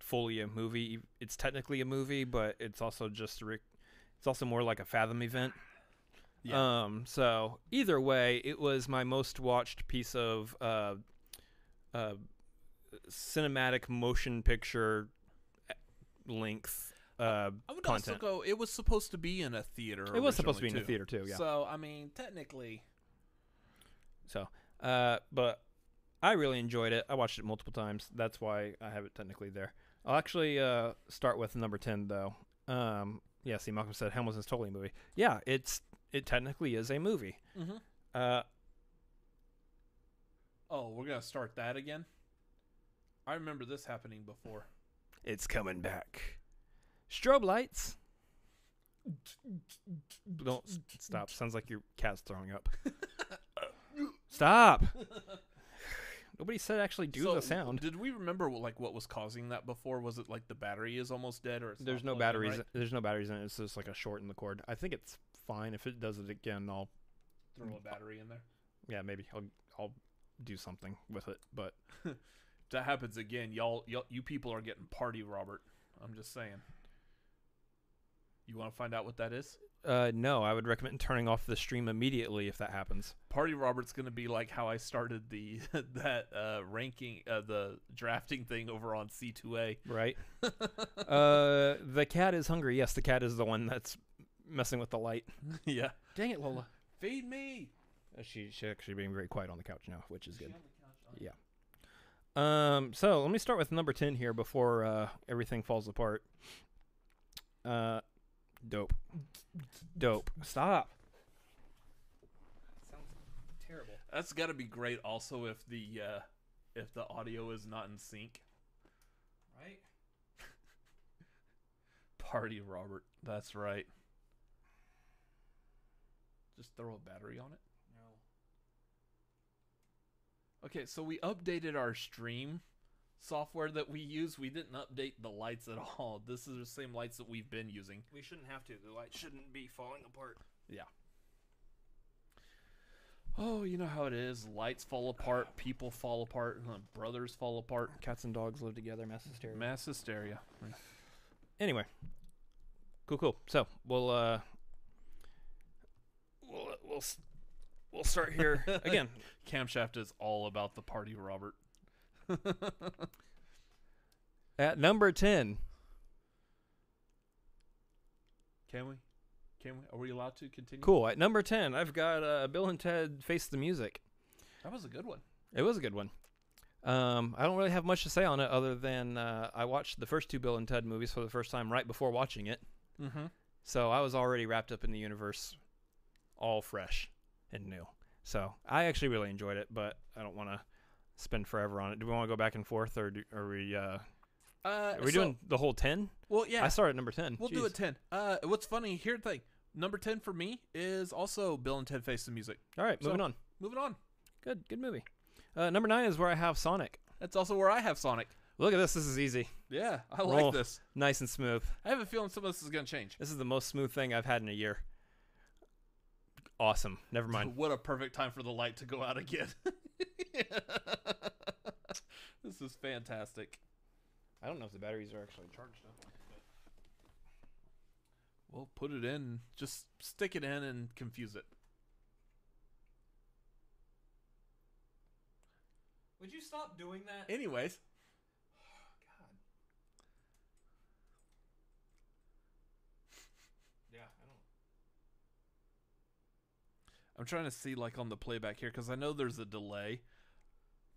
fully a movie. It's technically a movie, but it's also just a it's also more like a Fathom event. Yeah. Um. So either way, it was my most watched piece of uh, uh, cinematic motion picture eh, length. Uh, I would content. also go. It was supposed to be in a theater. it was supposed to be originally, in a theater too. Yeah. So I mean, technically, So, uh, but I really enjoyed it. I watched it multiple times. That's why I have it technically there. I'll actually uh, start with number ten though. Um, yeah, see, Malcolm said Hamilton's totally a movie. Yeah, it's it technically is a movie. mm-hmm. Uh, oh, we're gonna start that again. I remember this happening before. it's coming back. Strobe lights. Don't stop. Sounds like your cat's throwing up. Stop. Nobody said actually do So, the sound. Did we remember like what was causing that before? Was it like the battery is almost dead, or it's There's no batteries. right? There's no batteries in it. It's just like a short in the cord. I think it's fine. If it does it again, I'll Throw a battery in there. yeah maybe I'll I'll do something with it. But If that happens again, y'all, y'all, you people are getting party, Robert. I'm just saying. You want to find out what that is? Uh, no, I would recommend turning off the stream immediately if that happens. Party Robert's gonna be like how I started the that uh, ranking, uh, the drafting thing over on C2A. Right. uh, the cat is hungry. Yes, the cat is the one that's messing with the light. yeah. Dang it, Lola. Feed me. Uh, She she actually being very quiet on the couch now, which is good. Yeah. Um, so let me start with number ten here before uh, everything falls apart. Uh, dope, dope. Stop. Sounds terrible. That's got to be great. Also, if the uh, if the audio is not in sync. Right. Party Robert. That's right. Just throw a battery on it. No. Okay, so we updated our stream software that we use. We didn't update the lights at all. This is the same lights that we've been using. We shouldn't have to. The light shouldn't be falling apart. Yeah. Oh, you know how it is. Lights fall apart, people fall apart, brothers fall apart. Cats and dogs live together. Mass hysteria. Mass hysteria. Anyway, cool, cool. So we'll uh, we'll we'll we'll start here again. Camshaft is all about the party, Robert. At number ten, Can we? Can we? Are we allowed to continue? cool. At number ten, I've got uh, Bill and Ted Face the Music. That was a good one. It was a good one. Um, I don't really have much to say on it other than uh, I watched the first two Bill and Ted movies for the first time right before watching it, Mm-hmm. so I was already wrapped up in the universe, all fresh and new. So I actually really enjoyed it, but I don't want to spend forever on it. Do we want to go back and forth, or do, are we? Uh, Uh, are we so- doing the whole ten? Well, yeah. I started at number ten. We'll do Jeez. it 10. Uh, what's funny, here's the thing. Number 10 for me is also Bill and Ted Face the Music. All right, moving So- on. Moving on. Good, good movie. Uh, number nine is where I have Sonic. That's also where I have Sonic. Look at this. This is easy, Yeah, I Roll. like this. nice and smooth. I have a feeling some of this is going to change. This is the most smooth thing I've had in a year. Awesome. Never mind. What a perfect time for the light to go out again. this is fantastic. I don't know if the batteries are actually charged up. Well, put it in. Just stick it in and confuse it. Would you stop doing that? Anyways, God. Yeah, I don't. I'm trying to see like on the playback here because I know there's a delay.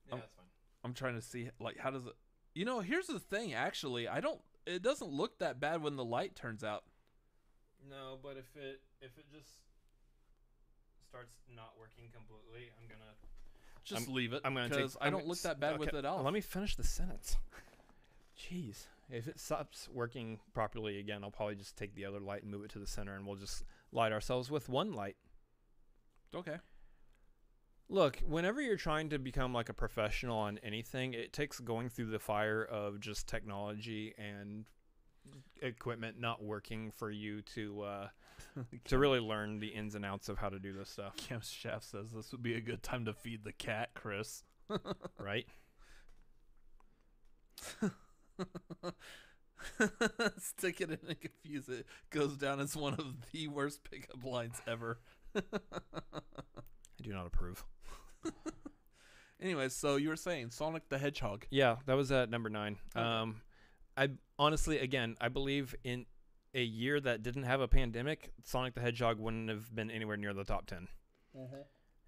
Yeah, Um, that's fine. I'm trying to see like how does it You know, here's the thing actually. I don't it doesn't look that bad when the light turns out. No, but if it if it just starts not working completely, I'm gonna Just I'm- leave it I'm gonna take. because I don't look that bad with okay, it off. Let me finish the sentence. Jeez, if it stops working properly again, I'll probably just take the other light and move it to the center, and we'll just light ourselves with one light. Okay. Look, whenever you're trying to become like a professional on anything, it takes going through the fire of just technology and equipment not working for you to uh, to really learn the ins and outs of how to do this stuff. Cam Shaft says this would be a good time to feed the cat, Chris. right? Stick it in and confuse it goes down as one of the worst pickup lines ever. I do not approve. Anyways, so you were saying Sonic the Hedgehog. Yeah, that was at number nine. Okay. Um, I honestly, again, I believe in a year that didn't have a pandemic, Sonic the Hedgehog wouldn't have been anywhere near the top 10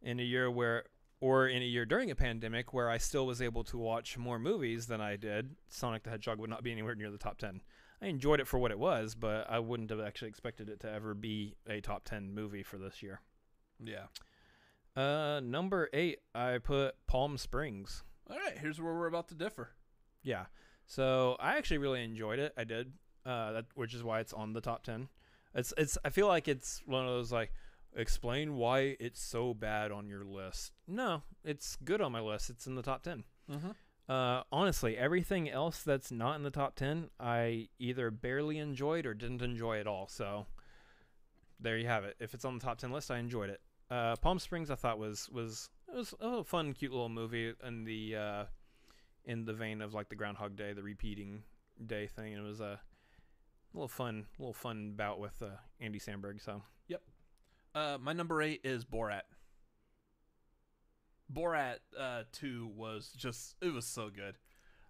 In a year where, or in a year during a pandemic where I still was able to watch more movies than I did, Sonic the Hedgehog would not be anywhere near the top ten. I enjoyed it for what it was, but I wouldn't have actually expected it to ever be a top ten movie for this year. Yeah. Uh, number eight, I put Palm Springs. All right, here's where we're about to differ. Yeah. So I actually really enjoyed it. I did. Uh, that which is why it's on the top ten. It's it's. I feel like it's one of those like explain why it's so bad on your list. No, it's good on my list. It's in the top ten. Mm-hmm. Uh, honestly, everything else that's not in the top ten, I either barely enjoyed or didn't enjoy at all. So there you have it. If it's on the top ten list, I enjoyed it. Uh, Palm Springs, I thought was was it was a fun, cute little movie in the uh, in the vein of like the Groundhog Day, the repeating day thing. And it was a little fun, little fun bout with uh, Andy Samberg. So Yep. Uh, my number eight is Borat. Borat uh, 2 was just, it was so good.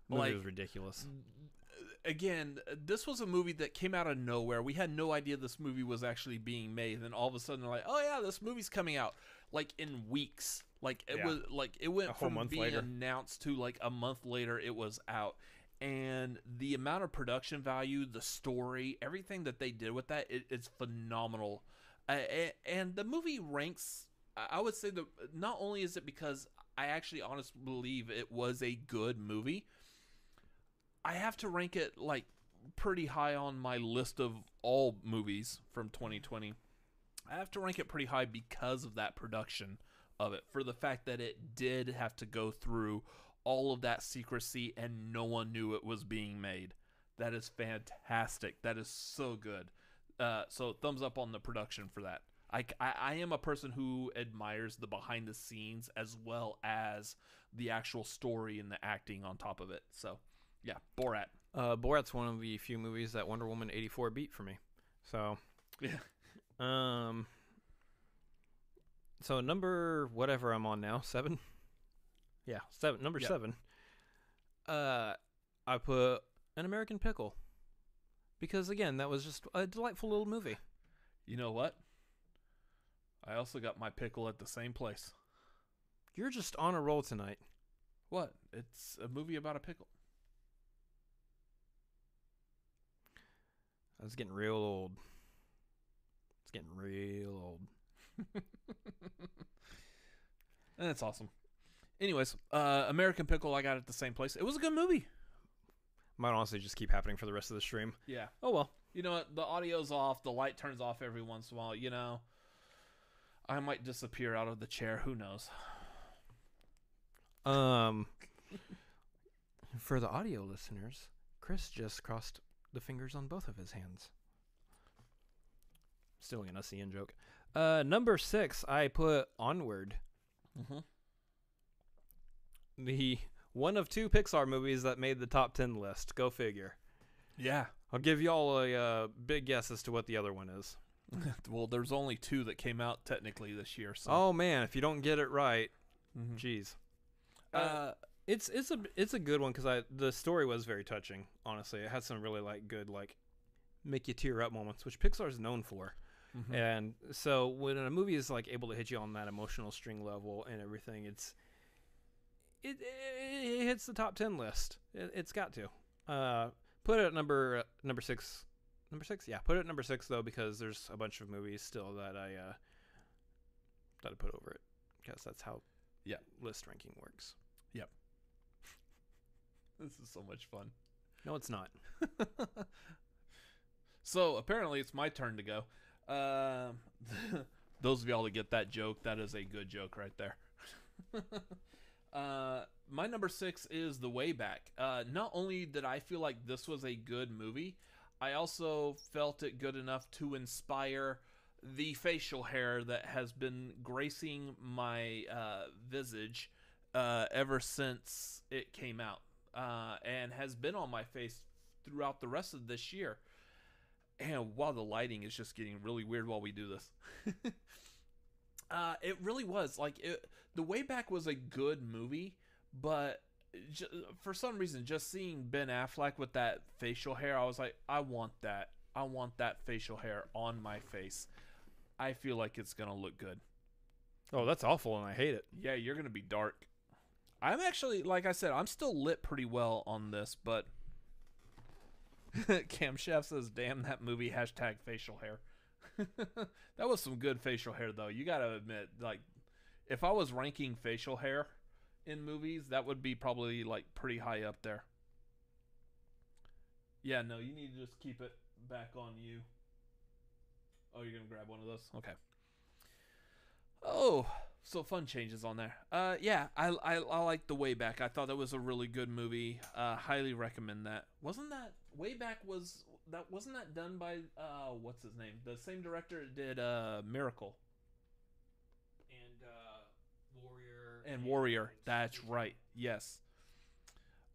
movie Like- was ridiculous. Again, this was a movie that came out of nowhere. We had no idea this movie was actually being made. Then all of a sudden, they're like, oh, yeah, this movie's coming out. Like in weeks. Like it Yeah. was like it went from being later. announced to like a month later it was out. And the amount of production value, the story, everything that they did with that, it, it's phenomenal. Uh, and the movie ranks. I would say the not only is it because I actually honestly believe it was a good movie. I have to rank it like pretty high on my list of all movies from 2020. I have to rank it pretty high because of that production of it, for the fact that it did have to go through all of that secrecy and no one knew it was being made. That is fantastic. That is so good. Uh, so thumbs up on the production for that. I, I, I am a person who admires the behind the scenes as well as the actual story and the acting on top of it. So, yeah, Borat. Uh, Borat's one of the few movies that Wonder Woman eighty four beat for me. So Yeah. Um. So number whatever I'm on now, seven. Yeah, seven. Number Yeah. seven. Uh, I put an American Pickle because again, that was just a delightful little movie. You know what? I also got my pickle at the same place. You're just on a roll tonight. What? It's a movie about a pickle. I was getting real old. It's getting real old. And it's awesome. Anyways, uh, American Pickle, I got at the same place. It was a good movie. Might honestly just keep happening for the rest of the stream. Yeah. Oh well. You know what? The audio's off. The light turns off every once in a while. You know, I might disappear out of the chair. Who knows? Um, for the audio listeners, Chris just crossed the fingers on both of his hands. Still gonna see in joke. Uh, number six, I put Onward, Mm-hmm. the one of two Pixar movies that made the top ten list. Go figure. Yeah. I'll give y'all a uh, big guess as to what the other one is. well, there's only two that came out technically this year. So. Oh man, if you don't get it right, Mhm. jeez. Uh, it's it's a it's a good one because I the story was very touching. Honestly, it had some really like good like make you tear up moments, which Pixar is known for. mhm. And so when a movie is like able to hit you on that emotional string level and everything, it's it, it, it hits the top ten list. It, it's got to. Uh, put it at number uh, number six. Number six, yeah. Put it at number six though because there's a bunch of movies still that I uh, that I put over it because that's how Yeah. list ranking works. Yep. this is so much fun. No, it's not. so apparently it's my turn to go. Um, those of y'all that get that joke, that is a good joke right there. uh, my number six is The Way Back. Uh, not only did I feel like this was a good movie, I also felt it good enough to inspire the facial hair that has been gracing my uh, visage uh, ever since it came out, uh, and has been on my face throughout the rest of this year. And while the lighting is just getting really weird while we do this, uh, it really was like it, the way back was a good movie, but for some reason, just seeing Ben Affleck with that facial hair, I was like, I want that. I want that facial hair on my face. I feel like it's gonna look good. Oh, that's awful, and I hate it. Yeah, you're gonna be dark. I'm actually, like I said, I'm still lit pretty well on this, but Cam Chef says, "Damn that movie." Hashtag facial hair. that was some good facial hair, though. You gotta admit, like, if I was ranking facial hair in movies, that would be probably like pretty high up there. Yeah, no, you need to just keep it back on you. Oh, you're gonna grab one of those? Okay. Oh, so fun changes on there. Uh, yeah, I, I I like the Way Back. I thought that was a really good movie. Uh, highly recommend that. Wasn't that Way Back was that wasn't that done by uh what's his name? The same director did uh Miracle And uh, Warrior. And Warrior. That's right. Yes.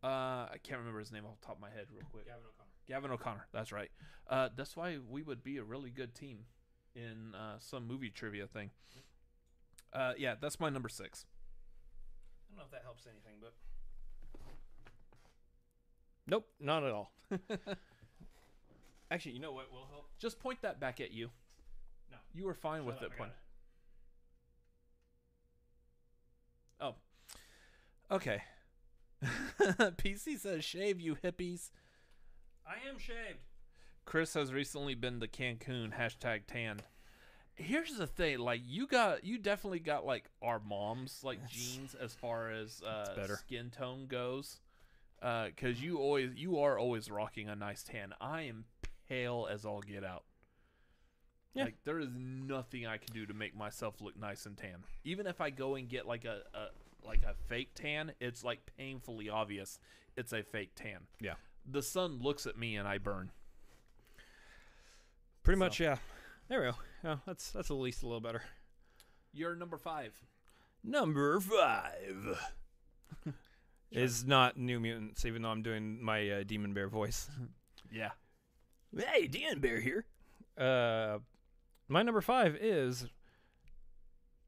Uh, I can't remember his name off the top of my head real quick. Gavin O'Connor. Gavin O'Connor. That's right. Uh, that's why we would be a really good team in uh, some movie trivia thing. Uh, yeah, that's my number six. I don't know if that helps anything, but. Nope, not at all. Actually, you know what will help? Just point that back at you. No. You were fine with Shut up, it. I Point. got Oh. Okay. PC says, "Shave you hippies." I am shaved. Chris has recently been to Cancun. Hashtag tanned. Here's the thing, like you got, you definitely got like our moms like That's- genes as far as uh, better. skin tone goes. Because you always, you are always rocking a nice tan. I am pale as all get out. Yeah. Like there is nothing I can do to make myself look nice and tan. Even if I go and get like a, a like a fake tan, it's like painfully obvious it's a fake tan. Yeah. The sun looks at me and I burn. Pretty So- much, yeah. There we go. Yeah, that's that's at least a little better. You're number five. Number five is not New Mutants, even though I'm doing my uh, Demon Bear voice. Yeah. Hey, Demon Bear here. Uh, my number five is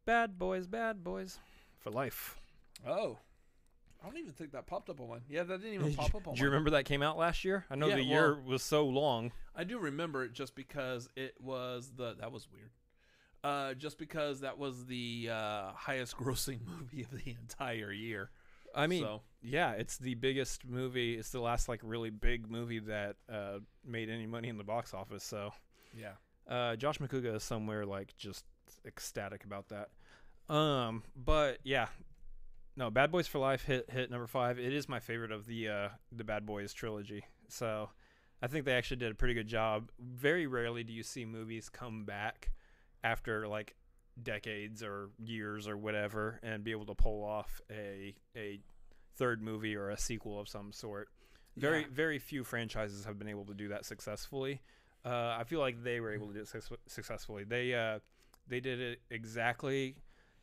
Bad Boys, Bad Boys for life. Oh. I don't even think that popped up on mine. Yeah, that didn't even pop up on Do you remember that came out last year? I know Yeah, the year was so long. I do remember it just because it was the that was weird. Uh, just because that was the uh, highest grossing movie of the entire year. I mean, so, yeah, it's the biggest movie. It's the last like really big movie that uh, made any money in the box office. So yeah. uh, Josh McCouga is somewhere like just ecstatic about that. Um, but yeah, no, Bad Boys for Life hit hit number five. It is my favorite of the uh, the Bad Boys trilogy. So I think they actually did a pretty good job. Very rarely do you see movies come back after like decades or years or whatever and be able to pull off a a third movie or a sequel of some sort. Very Yeah. very few franchises have been able to do that successfully. Uh, I feel like they were able to do it success- successfully. They uh, they did it exactly.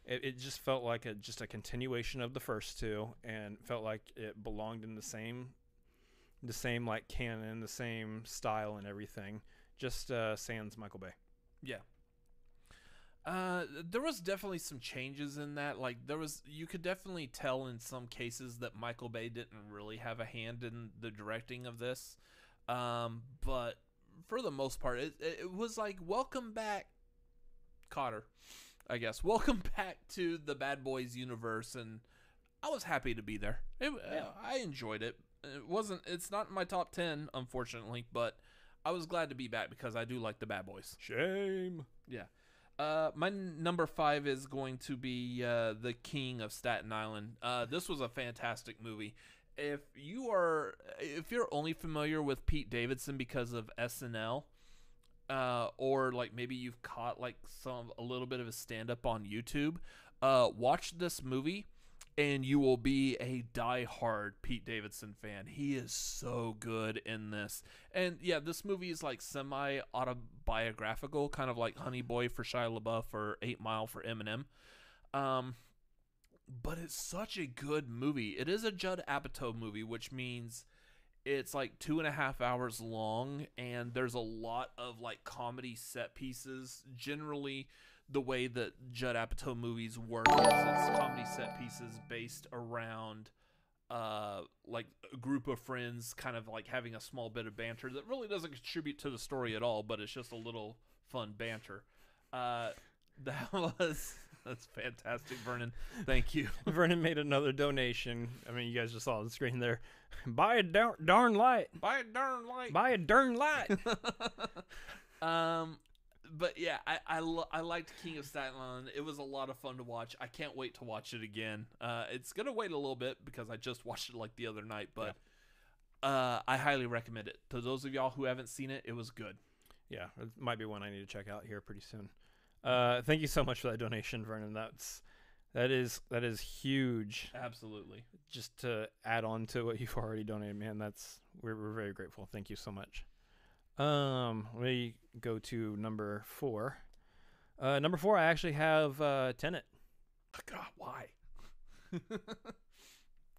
It, it just felt like a just a continuation of the first two, and felt like it belonged in the same, the same like canon, the same style and everything. Just uh, sans Michael Bay. Yeah. Uh, there was definitely some changes in that. Like there was, you could definitely tell in some cases that Michael Bay didn't really have a hand in the directing of this. Um, but for the most part, it it was like welcome back, Kotter. I guess welcome back to the Bad Boys universe, and I was happy to be there. It, Yeah. I enjoyed it. It wasn't. It's not in my top ten, unfortunately, but I was glad to be back because I do like the Bad Boys. Shame. Yeah. Uh, my n- number five is going to be uh, the King of Staten Island. Uh, this was a fantastic movie. If you are, if you're only familiar with Pete Davidson because of SNL, uh, or like maybe you've caught like some a little bit of a stand up on YouTube, uh, watch this movie and you will be a die-hard Pete Davidson fan. He is so good in this. And yeah, this movie is like semi autobiographical, kind of like Honey Boy for Shia LaBeouf or Eight Mile for Eminem. Um, but it's such a good movie. It is a Judd Apatow movie, which means it's like two and a half hours long, and there's a lot of like comedy set pieces. Generally, the way that Judd Apatow movies work is it's comedy set pieces based around uh like a group of friends kind of like having a small bit of banter that really doesn't contribute to the story at all but it's just a little fun banter uh that was that's fantastic vernon thank you Vernon made another donation. I mean, you guys just saw on the screen there. Buy a darn, darn light. buy a darn light Buy a darn light. um but yeah i I, lo- I liked king of staten island it was a lot of fun to watch i can't wait to watch it again uh it's gonna wait a little bit because i just watched it like the other night but uh i highly recommend it to those of y'all who haven't seen it it was good yeah, it might be one I need to check out here pretty soon. Uh, thank you so much for that donation, Vernon. That's that is that is huge. absolutely Just to add on to what you've already donated, man. That's we're we're very grateful. Thank you so much. Um, let me go to number four. Uh, number four, I actually have uh, Tenet. god why The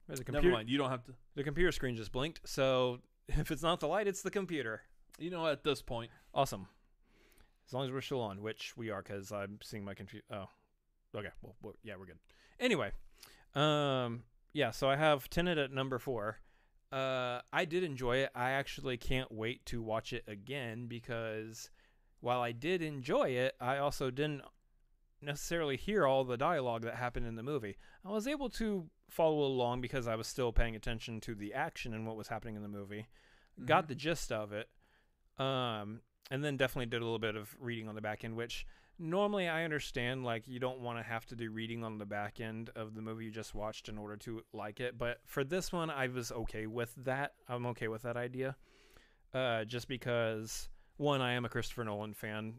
never computer, mind you don't have to the computer screen just blinked. So if it's not the light, it's the computer. you know at this point Awesome. As long as we're still on, which we are, because I'm seeing my confu Oh, okay. Well, well, yeah, we're good. Anyway, um, yeah. So I have Tenet at number four. Uh, I did enjoy it. I actually can't wait to watch it again because while I did enjoy it, I also didn't necessarily hear all the dialogue that happened in the movie. I was able to follow along because I was still paying attention to the action and what was happening in the movie got Mhm. the gist of it um and then definitely did a little bit of reading on the back end which normally i understand like you don't want to have to do reading on the back end of the movie you just watched in order to like it but for this one i was okay with that i'm okay with that idea uh just because one i am a christopher nolan fan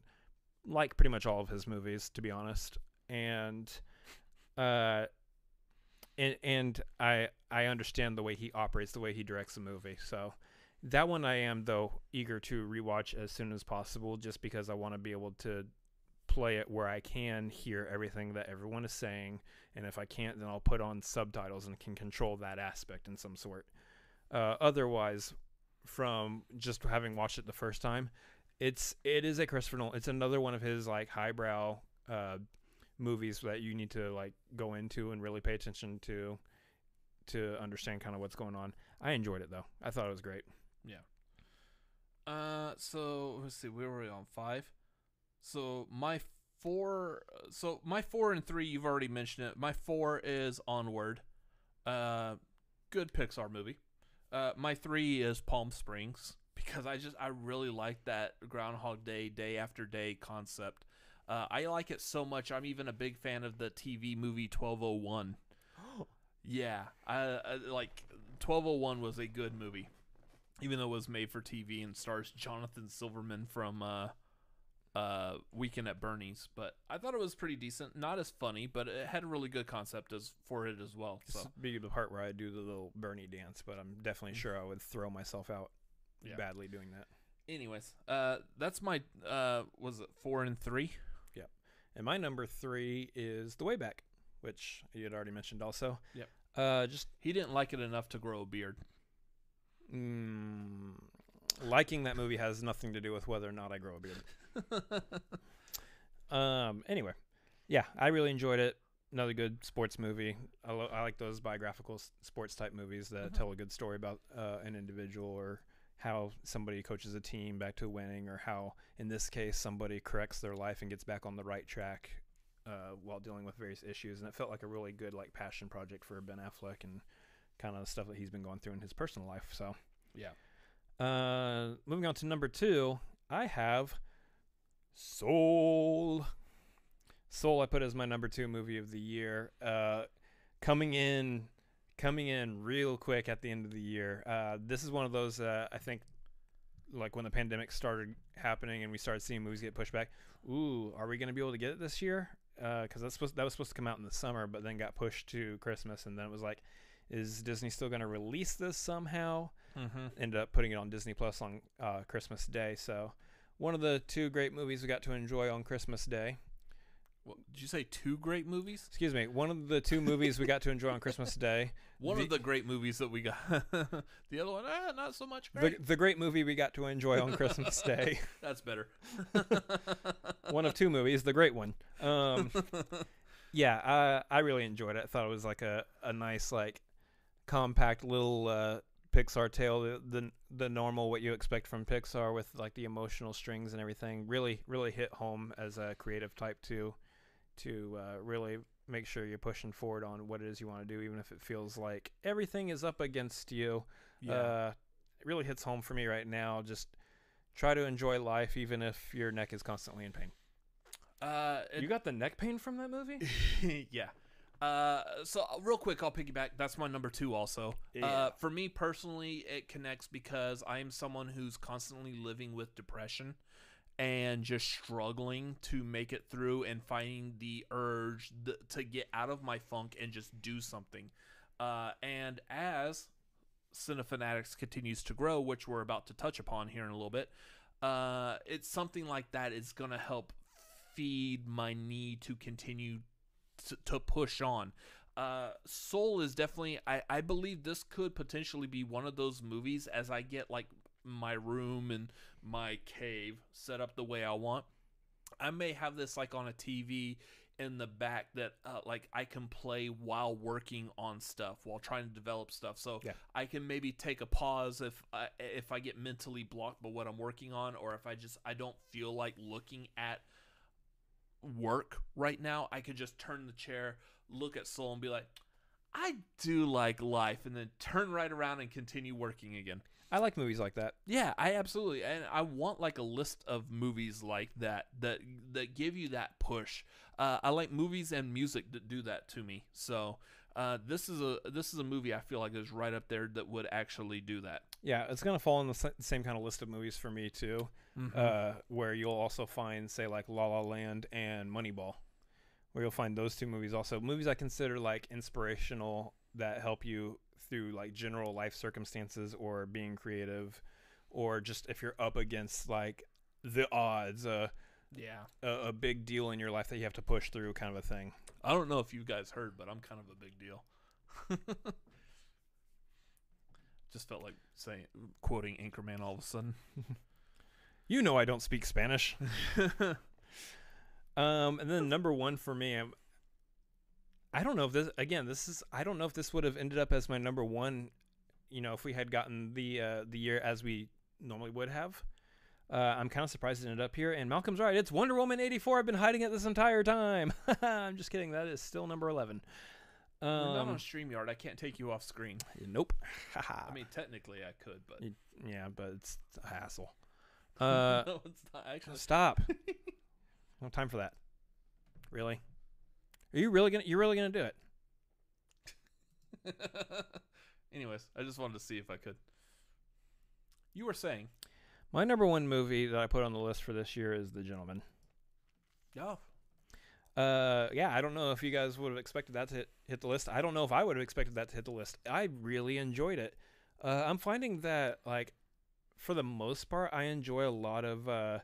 like pretty much all of his movies to be honest and uh and, and I I understand the way he operates, the way he directs the movie. So that one I am though eager to rewatch as soon as possible, just because I want to be able to play it where I can hear everything that everyone is saying, and if I can't, then I'll put on subtitles and can control that aspect in some sort. Uh, otherwise, from just having watched it the first time, it's it is a Christopher Nolan. It's another one of his like highbrow uh, movies that you need to like go into and really pay attention to to understand kind of what's going on. I enjoyed it though. I thought it was great. Uh, so let's see, we were on five? So my four, so my four and three, you've already mentioned it. My four is Onward. Uh, good Pixar movie. Uh, my three is Palm Springs because I just I really like that Groundhog Day, day after day concept. Uh, I like it so much. I'm even a big fan of the TV movie 12:01. Yeah, I, I like 12:01 was a good movie, even though it was made for TV and stars Jonathan Silverman from uh, uh, Weekend at Bernie's. But I thought it was pretty decent. Not as funny, but it had a really good concept as for it as well. So be the part where I do the little Bernie dance, but I'm definitely sure I would throw myself out Yeah. badly doing that. anyways, uh, that's my uh, was it four and three? Yep. And my number three is The Way Back, which you had already mentioned also. Yep. Uh, just He didn't like it enough to grow a beard. Mm, liking that movie has nothing to do with whether or not I grow a beard. Um. Anyway, yeah, I really enjoyed it. Another good sports movie. I, lo- I like those biographical s- sports type movies that Mhm. tell a good story about uh, an individual or how somebody coaches a team back to winning, or how, in this case, somebody corrects their life and gets back on the right track uh, while dealing with various issues. And it felt like a really good like passion project for Ben Affleck and kind of the stuff that he's been going through in his personal life. So yeah. uh, moving on to number two, I have Soul. Soul, I put as my number two movie of the year. Uh, coming in, coming in real quick at the end of the year. Uh, this is one of those uh, I think, like when the pandemic started happening and we started seeing movies get pushed back. Ooh, are we going to be able to get it this year? Because that's supposed that was supposed to come out in the summer, but then got pushed to Christmas, and then it was like, is Disney still going to release this somehow? Mm-hmm. ended up putting it on Disney Plus on uh, Christmas Day. So one of the two great movies we got to enjoy on Christmas Day. Did you say two great movies? Excuse me. One of the two movies we got to enjoy on Christmas Day. One The- of the great movies that we got. the other one, eh, not so much The, great. the great movie we got to enjoy on Christmas Day. That's better. one of two movies, the great one. Um, yeah, I I really enjoyed it. I thought it was like a, a nice like compact little uh, Pixar tale, the, the the normal what you expect from Pixar with like the emotional strings and everything. Really really hit home as a creative type too, to uh, really make sure you're pushing forward on what it is you want to do, even if it feels like everything is up against you. Uh, it really hits home for me right now. Just try to enjoy life, even if your neck is constantly in pain. uh, it- You got the neck pain from that movie? yeah. Uh, so uh, real quick, I'll piggyback. That's my number two. Also, Yeah. uh, for me personally, it connects because I am someone who's constantly living with depression and just struggling to make it through and finding the urge th- to get out of my funk and just do something. Uh, and as Cinefanatics continues to grow, which we're about to touch upon here in a little bit, uh, it's something like that is going to help feed my need to continue to, to push on. Uh, Soul is definitely, I, I believe this could potentially be one of those movies as I get like my room and my cave set up the way I want. I may have this like on a TV in the back that uh, like I can play while working on stuff while trying to develop stuff. So Yeah. I can maybe take a pause if I, if I get mentally blocked by what I'm working on, or if I just I don't feel like looking at work right now. I could just turn the chair, look at Soul, and be like, I do like life, and then turn right around and continue working again. I like movies like that. Yeah, I absolutely, and I want like a list of movies like that that that give you that push. Uh, I like movies and music that do that to me. So uh, this is a this is a movie I feel like is right up there that would actually do that. Yeah, it's gonna fall in the same kind of list of movies for me too. Mhm. Uh, where you'll also find, say, like La La Land and Moneyball, where you'll find those two movies also movies I consider like inspirational that help you through like general life circumstances or being creative, or just if you're up against like the odds, uh, yeah, a, a big deal in your life that you have to push through, kind of a thing. I don't know if you guys heard, but I'm kind of a big deal. Just felt like saying quoting Anchorman all of a sudden. You know I don't speak Spanish. Um, and then number one for me, I'm, I don't know if this again. This is I don't know if this would have ended up as my number one. You know, if we had gotten the uh, the year as we normally would have. Uh, I'm kind of surprised it ended up here. And Malcolm's right. It's Wonder Woman '84. I've been hiding it this entire time. I'm just kidding. That is still number eleven. We're not on Um, Streamyard. I can't take you off screen. nope. I mean, technically I could, but yeah, but it's a hassle. Uh, no, it's not actually. Stop. no time for that. Really? Are you really gonna? You're really gonna do it? Anyways, I just wanted to see if I could. You were saying, My number one movie that I put on the list for this year is The Gentleman. oh, Uh, yeah, I don't know if you guys would have expected that to hit, hit the list. I don't know if I would have expected that to hit the list. I really enjoyed it. Uh, I'm finding that like for the most part, I enjoy a lot of uh,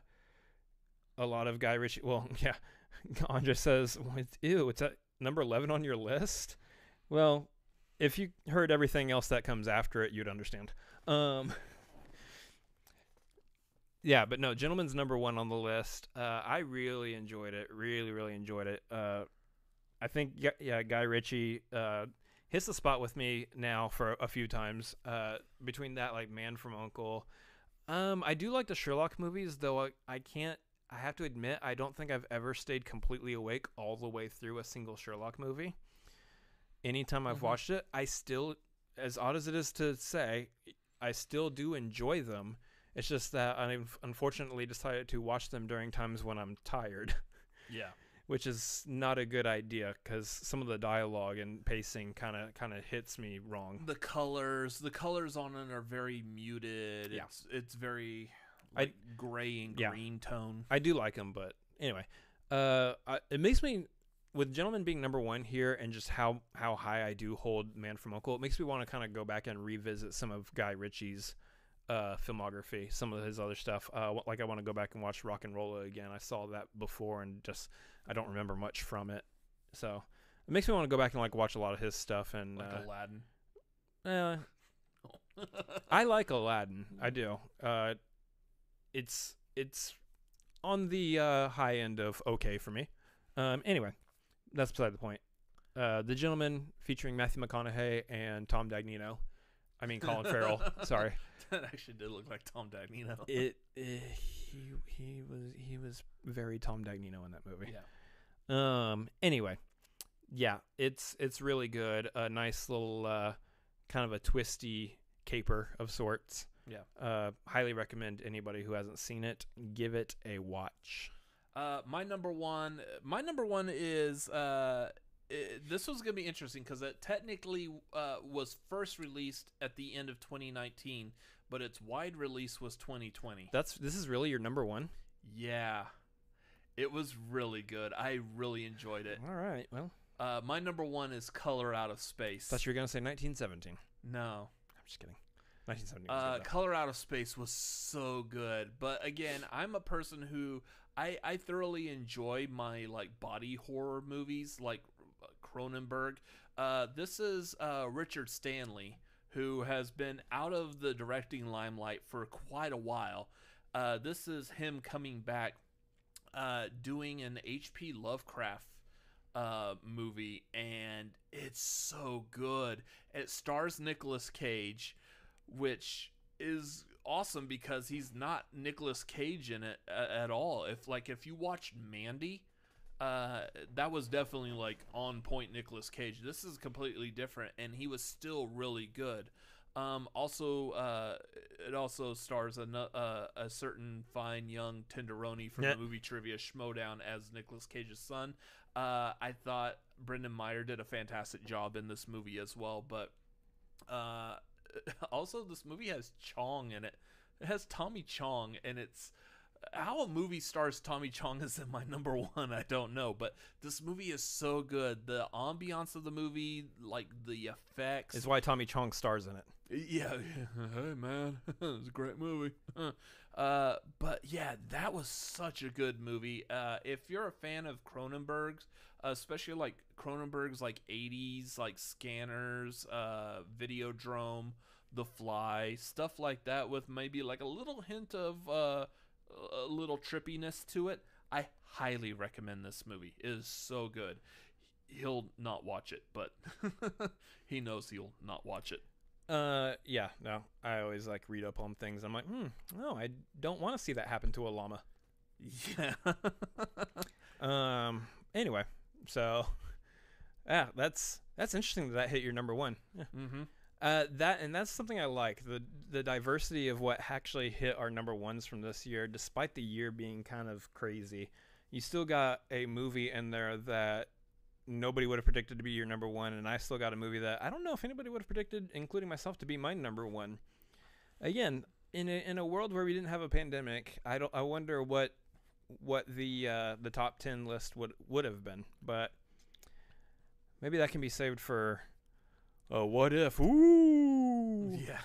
a lot of Guy Ritchie. Well, yeah, Andre says, "What- "Ew, it's at number eleven on your list." Well, if you heard everything else that comes after it, you'd understand. Um, yeah, but no, Gentleman's number one on the list. Uh, I really enjoyed it. Really, really enjoyed it. Uh, I think yeah, yeah, Guy Ritchie uh, hits the spot with me now for a few times. Uh, between that, like Man from Uncle. Um, I do like the Sherlock movies, though. I, I can't. I have to admit, I don't think I've ever stayed completely awake all the way through a single Sherlock movie. Anytime I've Mhm. watched it, I still, as odd as it is to say, I still do enjoy them. It's just that I've unfortunately decided to watch them during times when I'm tired, yeah. which is not a good idea because some of the dialogue and pacing kind of kind of hits me wrong. The colors, the colors on it are very muted. Yeah. It's it's very I- like gray and Yeah. green tone. I do like them, but anyway, uh, I, it makes me with Gentleman being number one here and just how how high I do hold Man from Uncle. It makes me want to kind of go back and revisit some of Guy Ritchie's uh, filmography, some of his other stuff. Uh, like I want to go back and watch RocknRolla again. I saw that before and just I don't remember much from it. So it makes me want to go back and like watch a lot of his stuff. And like uh, Aladdin. uh, I like Aladdin. I do. Uh, it's it's on the uh, high end of okay for me. Um, anyway, that's beside the point. Uh, the Gentleman featuring Matthew McConaughey and Tom Dagnino. I mean Colin Farrell. Sorry. that actually did look like Tom Dagnino. It, uh, he he was he was very Tom Dagnino in that movie. yeah. Um. Anyway, yeah, it's it's really good. A nice little uh, kind of a twisty caper of sorts. Yeah. Uh, highly recommend anybody who hasn't seen it give it a watch. Uh, my number one, my number one is uh, this was gonna be interesting because it technically uh, was first released at the end of 2019, but its wide release was 2020. That's this is really your number one. Yeah, it was really good. I really enjoyed it. All right. Well, Uh, my number one is Color Out of Space. thought you were gonna say 1917. no, I'm just kidding. 1917. was Uh. Color Out of Space was so good, but again, I'm a person who I I thoroughly enjoy my like body horror movies, like Cronenberg. Uh, this is uh, Richard Stanley, who has been out of the directing limelight for quite a while. Uh, this is him coming back, uh, doing an H.P. Lovecraft uh, movie, and it's so good. It stars Nicolas Cage which is awesome because he's not Nicolas Cage in it at all. If like if you watched Mandy, uh, that was definitely like on point Nicolas Cage. This is completely different, and he was still really good. Um, also, uh, it also stars a, uh, a certain fine young tenderoni from Yeah. the movie Trivia Schmoedown as Nicolas Cage's son. Uh, I thought Brendan Meyer did a fantastic job in this movie as well, but uh, also this movie has Chong in it. It has Tommy Chong, and it's how a movie stars Tommy Chong is in my number one. I don't know, but this movie is so good. The ambiance of the movie, like the effects, is why Tommy Chong stars in it. yeah, hey man, it's a great movie. uh, but yeah, that was such a good movie. Uh, if you're a fan of Cronenberg's, especially like Cronenberg's like '80s, like Scanners, uh, Videodrome, The Fly, stuff like that, with maybe like a little hint of uh, a little trippiness to it, I highly recommend this movie. It is so good. He'll not watch it, but he knows he'll not watch it. Uh, yeah, no. I always like read up on things. I'm like, hmm, no, I don't want to see that happen to a llama. Yeah. Um. Anyway, so yeah, that's that's interesting that that hit your number one. Yeah. mm-hmm. Uh, that and that's something I like the the diversity of what actually hit our number ones from this year, despite the year being kind of crazy. You still got a movie in there that nobody would have predicted to be your number one, and I still got a movie that I don't know if anybody would have predicted, including myself, to be my number one. Again, in a, in a world where we didn't have a pandemic, I don't I wonder what what the uh, the top ten list would would have been, but maybe that can be saved for a what if. Ooh, Yeah.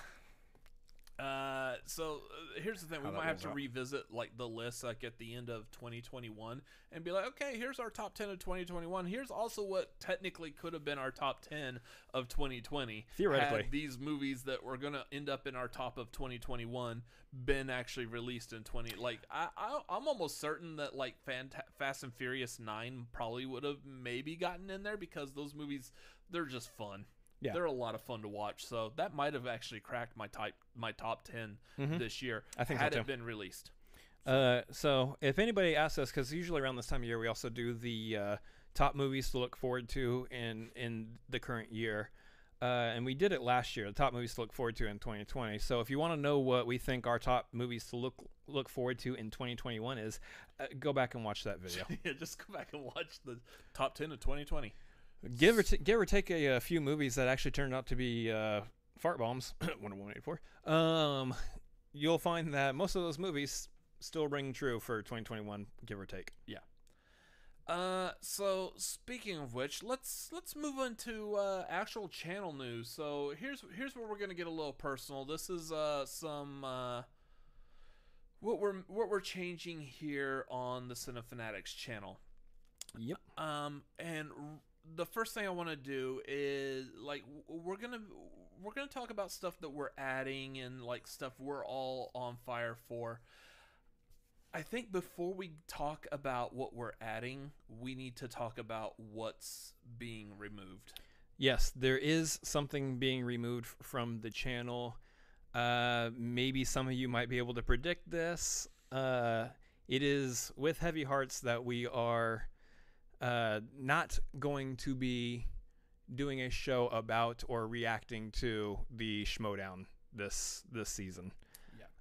Uh, so uh, here's the thing: we How that might have rolls to out. revisit like the list like at the end of 2021 and be like, okay, here's our top 10 of 2021. Here's also what technically could have been our top 10 of 2020. Theoretically. had these movies that were gonna end up in our top of 2021 been actually released in 20. Like I, I I'm almost certain that like Fanta- Fast and Furious 9 probably would have maybe gotten in there because those movies they're just fun. Yeah. They're a lot of fun to watch. So that might have actually cracked my type my top 10 Mhm. this year I think so had too. it been released. Uh, so if anybody asks us, because usually around this time of year we also do the uh, top movies to look forward to in in the current year, uh, and we did it last year. The top movies to look forward to in 2020. So if you want to know what we think our top movies to look look forward to in 2021 is, uh, go back and watch that video. yeah, just go back and watch the top 10 of 2020. Give or t- give or take a, a few movies that actually turned out to be uh, fart bombs. Wonder Woman 84. Um, you'll find that most of those movies still ring true for 2021, give or take. Yeah. Uh, so speaking of which, let's let's move into uh, actual channel news. So here's here's where we're gonna get a little personal. This is uh some uh what we're what we're changing here on the Cinefanatics channel. Yep. Um, and the first thing I want to do is like we're gonna we're gonna talk about stuff that we're adding and like stuff we're all on fire for. I think before we talk about what we're adding, we need to talk about what's being removed. Yes, there is something being removed from the channel. Uh, maybe some of you might be able to predict this. Uh, it is with heavy hearts that we are uh, not going to be doing a show about or reacting to the Schmoedown this this season.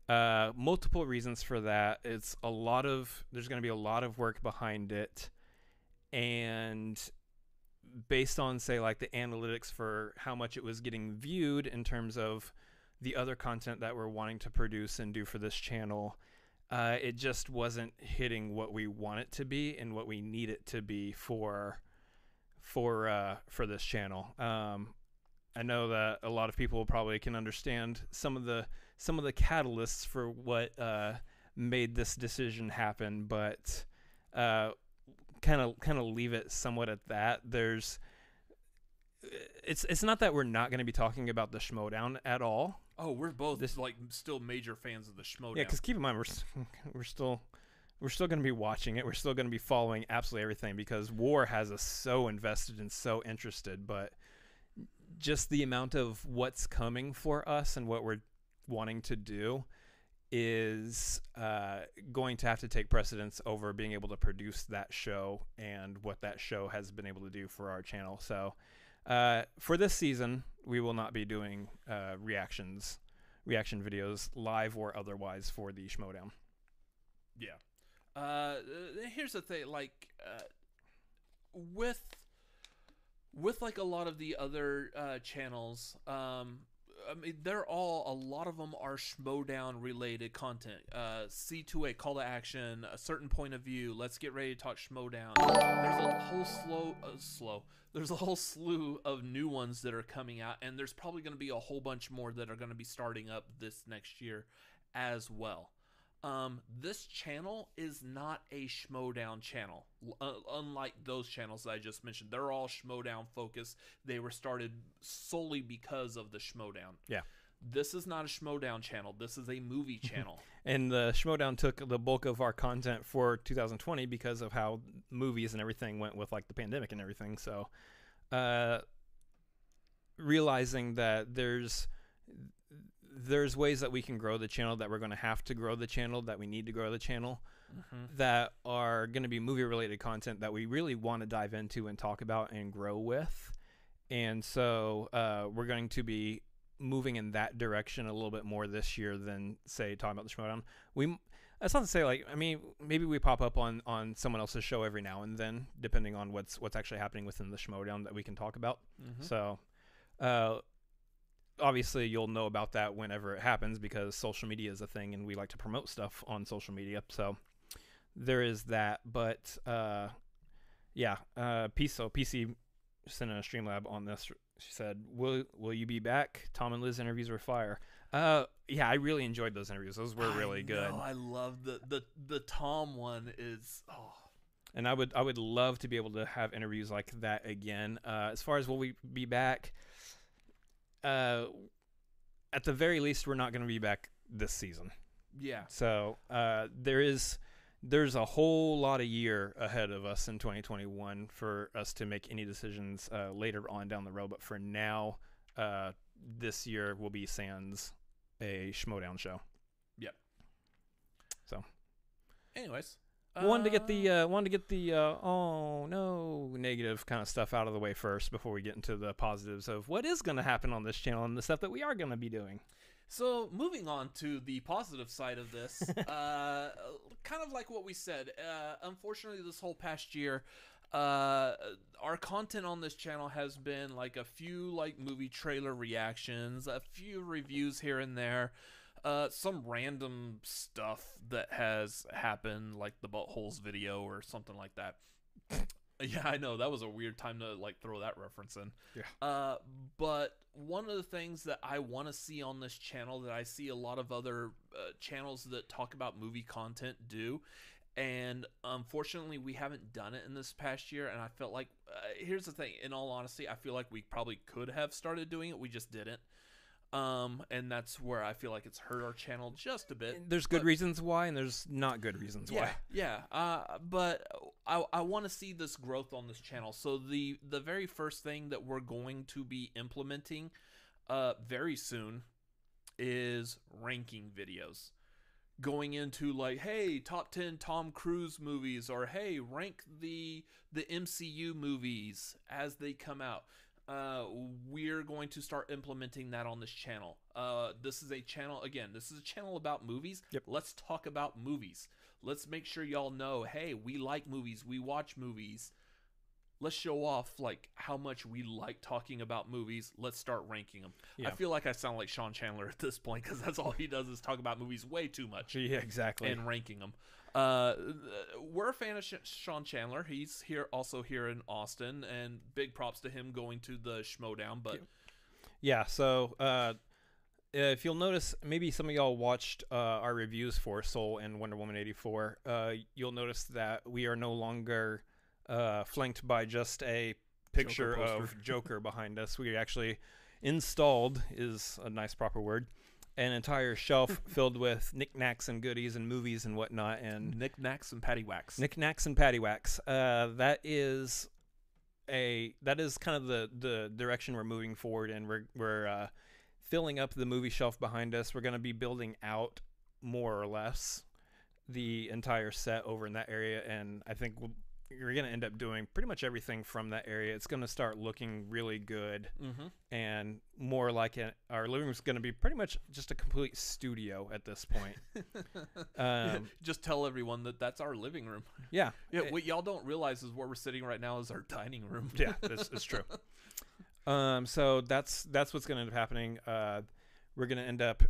Uh, multiple reasons for that. It's a lot of there's going to be a lot of work behind it, and based on say like the analytics for how much it was getting viewed in terms of the other content that we're wanting to produce and do for this channel, uh, it just wasn't hitting what we want it to be and what we need it to be for for uh, for this channel. Um, I know that a lot of people probably can understand some of the some of the catalysts for what uh, made this decision happen, but kind of kind of leave it somewhat at that. There's it's it's not that we're not going to be talking about the Schmoedown at all. Oh, we're both This- like still major fans of the Schmoedown. Yeah, because keep in mind we're we're still we're still going to be watching it. We're still going to be following absolutely everything because War has us so invested and so interested. But just the amount of what's coming for us and what we're wanting to do is uh, going to have to take precedence over being able to produce that show and what that show has been able to do for our channel. So uh, for this season, we will not be doing uh, reactions, reaction videos, live or otherwise, for the Schmoedown. Yeah. Uh, here's the thing, like, uh, with with like a lot of the other uh, channels, um, I mean, they're all a lot of them are Schmoedown related content. Uh, C2A call to action, a certain point of view. Let's get ready to talk Schmoedown. There's a whole slow, uh, slow. There's a whole slew of new ones that are coming out, and there's probably going to be a whole bunch more that are going to be starting up this next year, as well. Um, this channel is not a Schmoedown channel, uh, unlike those channels I just mentioned. They're all Schmoedown focused. They were started solely because of the Schmoedown. Yeah. This is not a Schmoedown channel. This is a movie channel. And the Schmoedown took the bulk of our content for 2020 because of how movies and everything went with like the pandemic and everything. So, uh, realizing that there's there's ways that we can grow the channel that we're going to have to grow the channel that we need to grow the channel that are going to be movie related content that we really want to dive into and talk about and grow with. And so uh, we're going to be moving in that direction a little bit more this year than say talking about the Schmoedown. We that's not to say like I mean maybe we pop up on on someone else's show every now and then depending on what's what's actually happening within the Schmoedown that we can talk about. Mhm. So, uh, obviously, you'll know about that whenever it happens because social media is a thing, and we like to promote stuff on social media. So, there is that. But uh, yeah, uh, PC, so PC sent in a Streamlab on this. She said, "Will Will you be back? Tom and Liz interviews were fire." Uh, yeah, I really enjoyed those interviews. Those were really I good. know, I love the the the Tom one is oh and I would I would love to be able to have interviews like that again. Uh, as far as will we be back, uh, at the very least, we're not going to be back this season. yeah. So uh, there is there's a whole lot of year ahead of us in 2021 for us to make any decisions uh, later on down the road. But for now, uh, this year will be Sans a Schmoedown show. Yep. So, anyways, wanted to get uh, the uh, wanted to get the uh, oh no negative kind of stuff out of the way first before we get into the positives of what is going to happen on this channel and the stuff that we are going to be doing. So moving on to the positive side of this, uh, kind of like what we said. Uh, unfortunately, this whole past year, uh, our content on this channel has been like a few like movie trailer reactions, a few reviews here and there, uh, some random stuff that has happened, like the buttholes video or something like that. Yeah, I know that was a weird time to like throw that reference in. Yeah. Uh, but one of the things that I want to see on this channel that I see a lot of other uh, channels that talk about movie content do, and unfortunately we haven't done it in this past year. And I felt like uh, here's the thing. In all honesty, I feel like we probably could have started doing it. We just didn't. Um, and that's where I feel like it's hurt our channel just a bit. There's good But- reasons why, and there's not good reasons yeah, why. Yeah, uh, but I, I want to see this growth on this channel. So the the very first thing that we're going to be implementing uh, very soon is ranking videos. Going into like, hey, top ten Tom Cruise movies, or hey, rank the the MCU movies as they come out. Uh, we're going to start implementing that on this channel. Uh, this is a channel again. This is a channel about movies. Yep. Let's talk about movies. Let's make sure y'all know. Hey, we like movies. We watch movies. Let's show off like how much we like talking about movies. Let's start ranking them. I feel like I sound like Sean Chandler at this point because that's all he does is talk about movies way too much Yeah, exactly. and ranking them. Uh, we're a fan of Sh- Sean Chandler. He's here, also here in Austin, and big props to him going to the Schmoedown. But Yeah, so uh, if you'll notice, maybe some of y'all watched uh, our reviews for Soul and Wonder Woman 84. Uh, you'll notice that we are no longer uh, flanked by just a picture Joker of. Joker behind us. We actually installed, is a nice proper word, an entire shelf filled with knickknacks and goodies and movies and whatnot. And knickknacks and paddywhacks. knickknacks and paddywhacks. Uh, that is a that is kind of the the direction we're moving forward and we're we're uh, filling up the movie shelf behind us. We're going to be building out more or less the entire set over in that area, and I think we'll, you're going to end up doing pretty much everything from that area. It's going to start looking really good mm-hmm. and more like it. Our living room is going to be pretty much just a complete studio at this point. Um, Just tell everyone that that's our living room. yeah, Yeah, it- what y'all don't realize is where we're sitting right now is our dining room. yeah, it's, it's true. Um, so that's that's what's going to end up happening. Uh, we're going to end up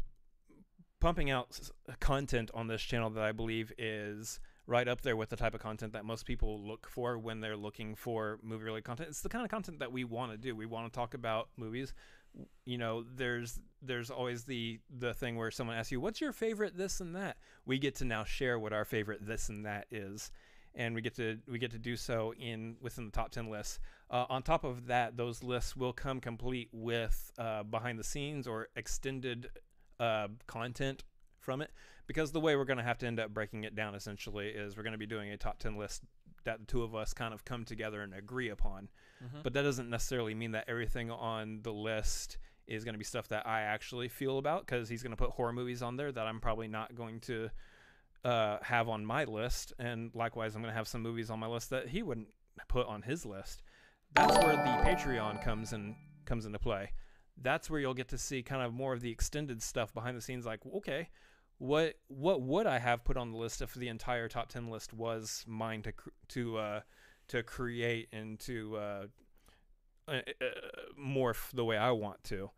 pumping out content on this channel that I believe is right up there with the type of content that most people look for when they're looking for movie related content. It's the kind of content that we want to do. We want to talk about movies. You know, there's there's always the the thing where someone asks you, "What's your favorite this and that?" We get to now share what our favorite this and that is, and we get to we get to do so in within the top 10 lists. Uh, on top of that, those lists will come complete with uh, behind the scenes or extended uh, content from it. Because the way we're going to have to end up breaking it down essentially is we're going to be doing a top 10 list that the two of us kind of come together and agree upon. Mhm. But that doesn't necessarily mean that everything on the list is going to be stuff that I actually feel about because he's going to put horror movies on there that I'm probably not going to uh, have on my list. And likewise, I'm going to have some movies on my list that he wouldn't put on his list. That's where the Patreon comes in comes into play. That's where you'll get to see kind of more of the extended stuff behind the scenes. Like, okay, what what would I have put on the list if the entire top ten list was mine to to uh, to create and to uh, uh, uh, morph the way I want to.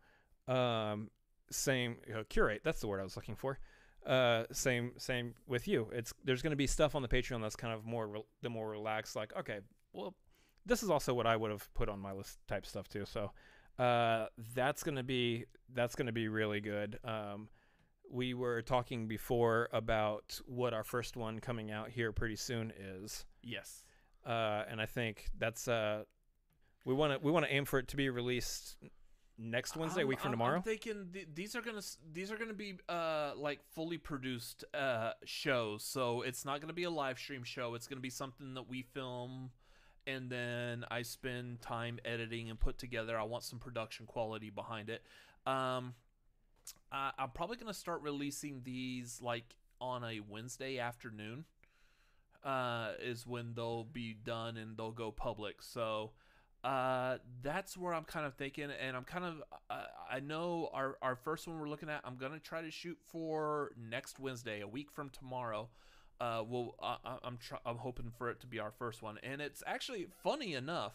Um, same uh, curate. That's the word I was looking for. Uh, same same with you. It's there's going to be stuff on the Patreon that's kind of more re- the more relaxed. Like okay, well, this is also what I would have put on my list type stuff too. So that's gonna be that's gonna be really good. Um, we were talking before about what our first one coming out here pretty soon is Yes. uh, and I think that's uh, we want to we want to aim for it to be released next Wednesday, I'm- week from I'm- tomorrow. I'm thinking th- these are gonna these are gonna be uh like fully produced uh shows, so it's not gonna be a live stream show. It's gonna be something that we film, and then I spend time editing and put together. I want some production quality behind it. Um, I, I'm probably gonna start releasing these like on a Wednesday afternoon. Uh, is when they'll be done and they'll go public. So uh, that's where I'm kind of thinking, and I'm kind of uh, I know our our first one we're looking at. I'm gonna try to shoot for next Wednesday, a week from tomorrow. Uh, well, I, I- I'm try- I'm hoping for it to be our first one, and it's actually funny enough.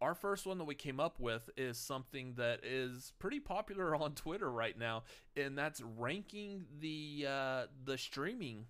Our first one that we came up with is something that is pretty popular on Twitter right now, and that's ranking the uh, the streaming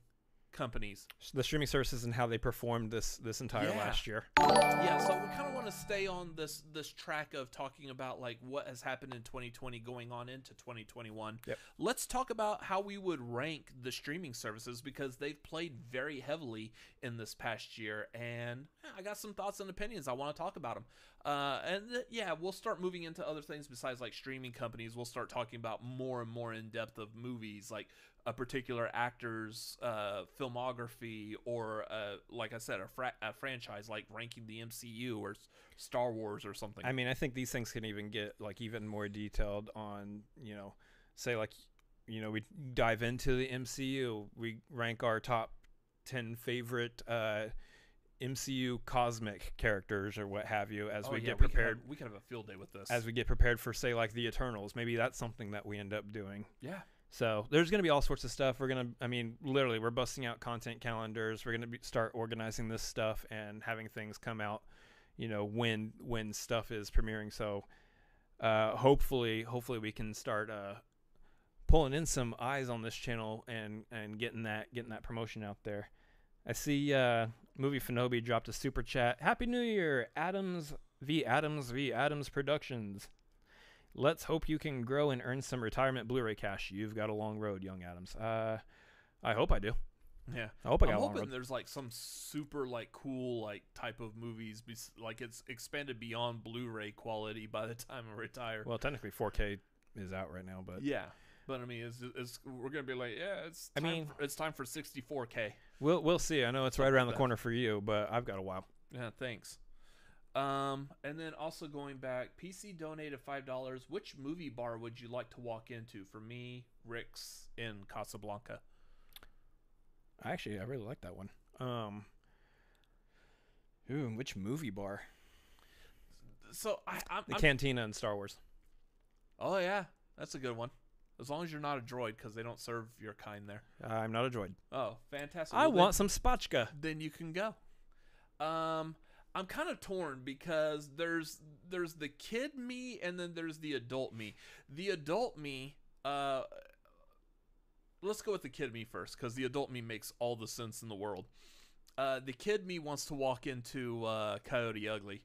companies. the streaming services and how they performed this this entire Yeah. last year. Yeah, so we kind of want to stay on this this track of talking about like what has happened in 2020 going on into 2021. Yep. Let's talk about how we would rank the streaming services because they've played very heavily in this past year and I got some thoughts and opinions. I want to talk about them. Uh, and th- yeah, we'll start moving into other things besides like streaming companies. We'll start talking about more and more in depth of movies, like a particular actor's uh, filmography, or uh, like I said, a, fra- a franchise like ranking the MCU or S- Star Wars or something. I mean, I think these things can even get like even more detailed on, you know, say like, you know, we dive into the MCU, we rank our top 10 favorite uh MCU cosmic characters or what have you as Oh, we yeah, get could have- prepared We could, have, a field day with this. as we get prepared for say like the Eternals. Maybe that's something that we end up doing. yeah, So there's going to be all sorts of stuff. We're going to, I mean, literally, we're busting out content calendars. We're going to start organizing this stuff and having things come out, you know, when when stuff is premiering. So uh, hopefully, hopefully, we can start uh, pulling in some eyes on this channel and and getting that getting that promotion out there. I see uh, movie Fanobi dropped a super chat. Happy New Year, Adams v Adams v Adams Productions. Let's hope you can grow and earn some retirement Blu-ray cash. You've got a long road, young Adams. Uh, I hope I do. yeah. I hope I got. I'm got a long hoping there's like some super like cool like type of movies, like it's expanded beyond Blu-ray quality by the time I retire. Well, technically 4K is out right now, but Yeah, but I mean, it's, it's we're gonna be like, yeah, it's. I Time mean- for, it's time for 64k. we'll we'll see. I know it's right around the corner for you, but I've got a while. Yeah, thanks. Um, and then also going back, PC donated five dollars. Which movie bar would you like to walk into? For me, Rick's in Casablanca. Actually, I really like that one. Um, ooh, which movie bar? So I, I'm, The I'm- Cantina in Star Wars. oh yeah, that's a good one. As long as you're not a droid, because they don't serve your kind there. I'm not a droid. Oh, fantastic! I Well, then- want some spatchka. then you can go. Um, I'm kind of torn because there's there's the kid me and then there's the adult me. The adult me, uh, let's go with the kid me first because the adult me makes all the sense in the world. Uh, the kid me wants to walk into uh, Coyote Ugly.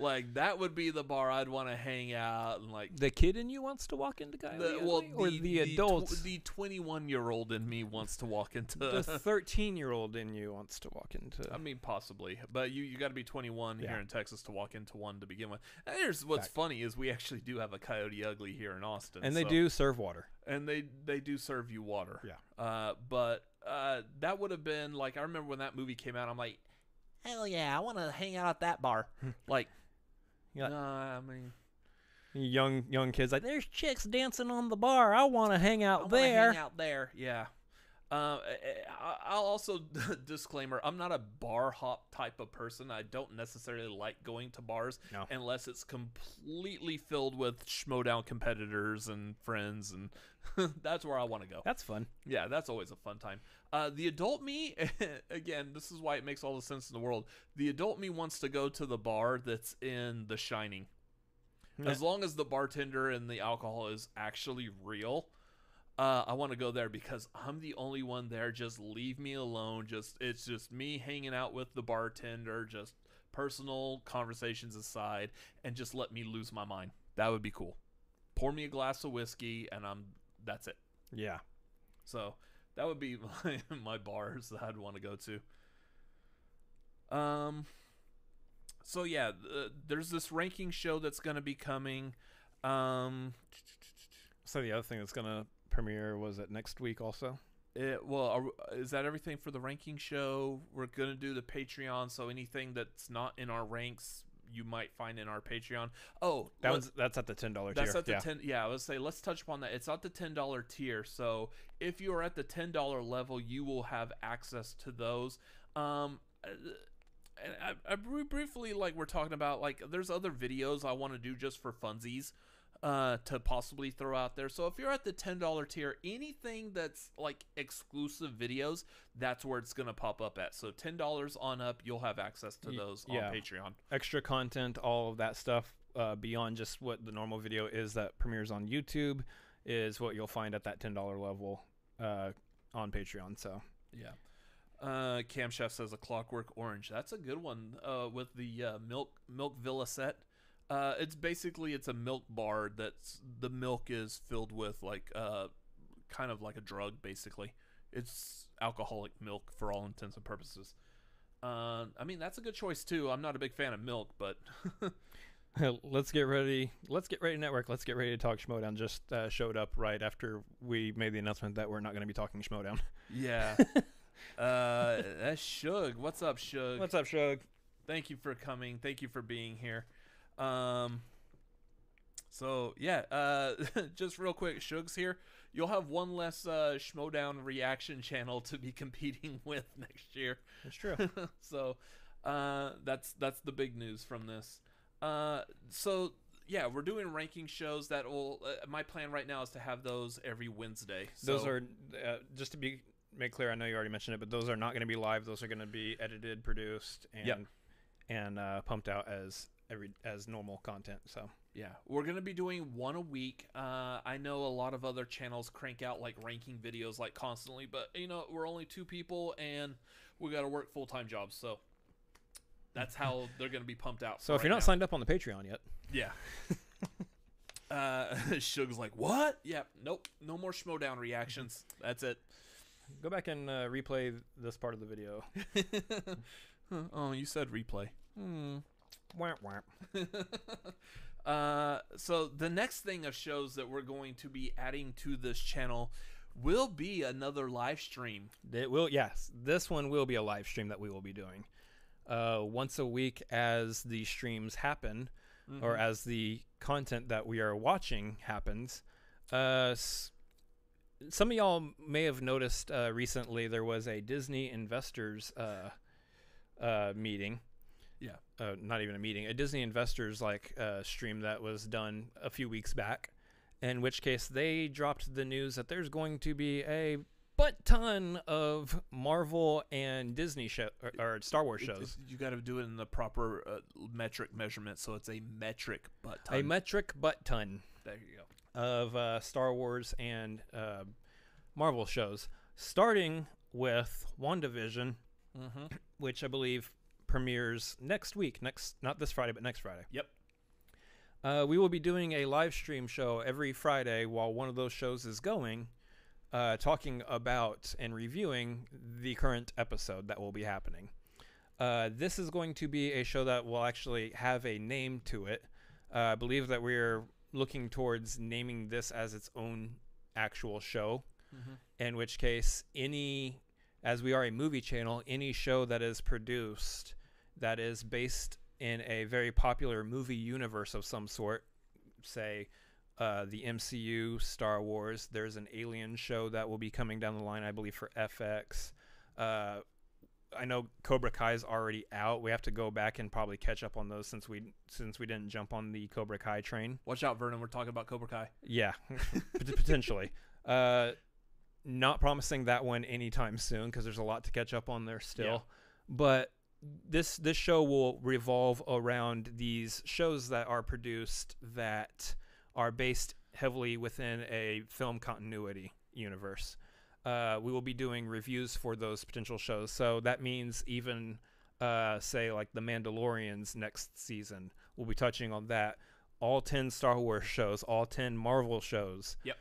Like that would be the bar I'd want to hang out and like The kid in you wants to walk into Coyote the, well, Ugly? or the, the, tw- adults. the 21 year old in me wants to walk into. the 13 year old in you wants to walk into. I mean, possibly, but you you got to be 21 Yeah. here in Texas to walk into one to begin with. And here's what's funny is we actually do have a Coyote Ugly here in Austin, and they so- do serve water. and they they do serve you water. Yeah. Uh, but uh, that would have been like I remember when that movie came out. I'm like, hell yeah, I want to hang out at that bar. like, Yeah. nah, I mean, Young young kids like there's chicks dancing on the bar. I want to hang out wanna there. hang out there. Yeah. Uh, I- I'll also disclaimer: I'm not a bar hop type of person. I don't necessarily like going to bars No. unless it's completely filled with schmoedown competitors and friends, and that's where I want to go. That's fun. Yeah, that's always a fun time. Uh, the adult me, again, this is why it makes all the sense in the world. The adult me wants to go to the bar that's in The Shining. As long as the bartender and the alcohol is actually real, uh, I want to go there because I'm the only one there. Just leave me alone. Just it's just me hanging out with the bartender. Just personal conversations aside, and just let me lose my mind. That would be cool. Pour me a glass of whiskey, and I'm that's it. yeah. So that would be my, my bars that I'd want to go to. Um. So yeah, uh, there's this ranking show that's going to be coming. Um. So the other thing that's gonna premiere was it next week also. It, well, are, is that everything for the ranking show? We're gonna do the Patreon, so anything that's not in our ranks, you might find in our Patreon. Oh, That was that's at the ten dollar tier. That's at the yeah. ten. Yeah, I would say let's touch upon that. It's at the ten dollar tier. So if you are at the ten dollar level, you will have access to those. Um, and I, I briefly like we're talking about like there's other videos I want to do just for funsies. Uh, to possibly throw out there. So if you're at the ten dollar tier, anything that's like exclusive videos, that's where it's gonna pop up at. So ten dollars on up, you'll have access to those yeah. on Patreon. extra content, all of that stuff uh, beyond just what the normal video is that premieres on YouTube is what you'll find at that ten dollar level uh, on Patreon. So Yeah. Uh, Cam Chef says a Clockwork Orange. That's a good one. Uh, with the uh, milk milk vellocet. Uh, it's basically it's a milk bar that's the milk is filled with like uh, kind of like a drug. Basically, it's alcoholic milk for all intents and purposes. Uh, I mean that's a good choice too. I'm not a big fan of milk, but let's get ready. Let's get ready, network. Let's get ready to talk Schmoedown. Just uh, showed up right after we made the announcement that we're not going to be talking Schmoedown. yeah. uh, that's Shug. What's up, Shug? What's up, Shug? Thank you for coming. Thank you for being here. Um, so yeah, uh, just real quick, Shug's here. You'll have one less uh, Schmoedown reaction channel to be competing with next year. That's true. so uh, that's that's the big news from this. Uh, so yeah, we're doing ranking shows that will. Uh, my plan right now is to have those every Wednesday. those are uh, just to be make clear. I know you already mentioned it, but those are not going to be live. Those are going to be edited, produced, and Yep. and uh, pumped out as every as normal content. So Yeah, we're gonna be doing one a week. Uh, I know a lot of other channels crank out like ranking videos like constantly, but you know we're only two people and we got to work full time jobs, so that's how they're gonna be pumped out. so if right you're not now. signed up on the Patreon yet, yeah. uh, Shug's like, what? Yeah, nope, no more Schmoedown reactions. That's it. go back and uh, replay this part of the video. oh, you said replay. Hmm. Wah, wah. uh, so the next thing of shows that we're going to be adding to this channel will be another live stream. It will, yes. This one will be a live stream that we will be doing uh, once a week as the streams happen, or Mhm. as the content that we are watching happens. Uh, s- some of y'all may have noticed uh, recently there was a Disney investors uh, uh, meeting. Yeah. Uh, not even a meeting, a Disney investors like uh, stream that was done a few weeks back. In which case, they dropped the news that there's going to be a butt ton of Marvel and Disney show or, or Star Wars It- shows. it- you got to do it in the proper uh, metric measurement, so it's a metric butt ton. A metric butt ton there you go. of uh, Star Wars and uh, Marvel shows, starting with WandaVision, Mm-hmm. which I believe premieres next week. Next, not this Friday, but next Friday. Yep. Uh, we will be doing a live stream show every Friday while one of those shows is going, uh, talking about and reviewing the current episode that will be happening. Uh, this is going to be a show that will actually have a name to it. Uh, I believe that we're looking towards naming this as its own actual show Mm-hmm. in which case any as we are a movie channel any show that is produced that is based in a very popular movie universe of some sort say uh, the MCU Star Wars there's an alien show that will be coming down the line I believe for FX uh, I know Cobra Kai is already out we have to go back and probably catch up on those since we since we didn't jump on the Cobra Kai train Watch out, Vernon. We're talking about Cobra Kai. yeah, potentially. Uh, not promising that one anytime soon because there's a lot to catch up on there still. Yeah. But this this show will revolve around these shows that are produced that are based heavily within a film continuity universe. Uh, we will be doing reviews for those potential shows. So that means even uh, say like the Mandalorians next season, we'll be touching on that all 10 Star Wars shows, all 10 Marvel shows. Yep.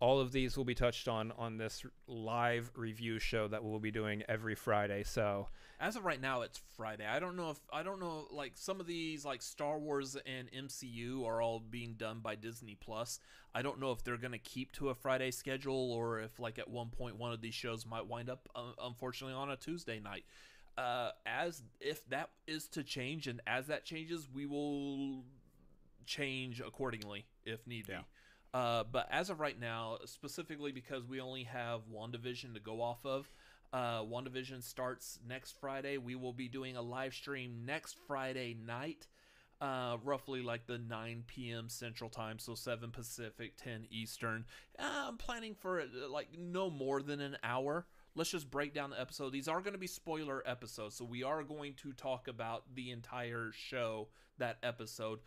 All of these will be touched on on this live review show that we'll be doing every Friday. So, As of right now, it's Friday. I don't know if I don't know like some of these like Star Wars and MCU are all being done by Disney Plus. I don't know if they're gonna keep to a Friday schedule or if like at one point one of these shows might wind up uh, unfortunately on a Tuesday night. Uh, as if that is to change and as that changes, we will change accordingly if need Yeah. Uh, but as of right now, specifically because we only have WandaVision to go off of, uh, WandaVision starts next Friday. We will be doing a live stream next Friday night, uh, roughly like the 9 p.m. Central Time, so 7 Pacific, 10 Eastern. Uh, I'm planning for uh, like no more than an hour. Let's just break down the episode. These are going to be spoiler episodes, so we are going to talk about the entire show, that episode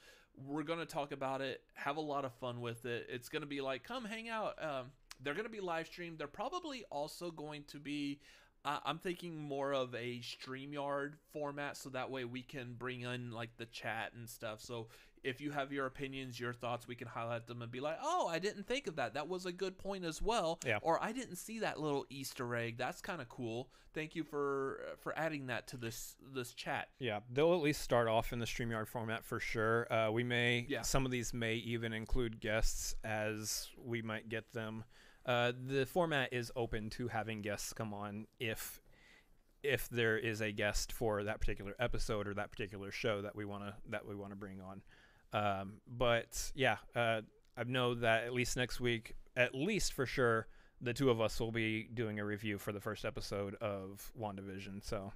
we're going to talk about it have a lot of fun with it it's going to be like come hang out um, they're going to be live streamed they're probably also going to be I'm thinking more of a StreamYard format, so that way we can bring in like the chat and stuff. So if you have your opinions, your thoughts, we can highlight them and be like, "Oh, I didn't think of that. That was a good point as well." Yeah. Or I didn't see that little Easter egg. That's kind of cool. Thank you for for adding that to this this chat. Yeah, they'll at least start off in the StreamYard format for sure. Uh, we may, Yeah. some of these may even include guests as we might get them. Uh, the format is open to having guests come on if if there is a guest for that particular episode or that particular show that we want to that we want to bring on. Um, but yeah, uh, I know that at least next week, at least for sure, the two of us will be doing a review for the first episode of WandaVision. So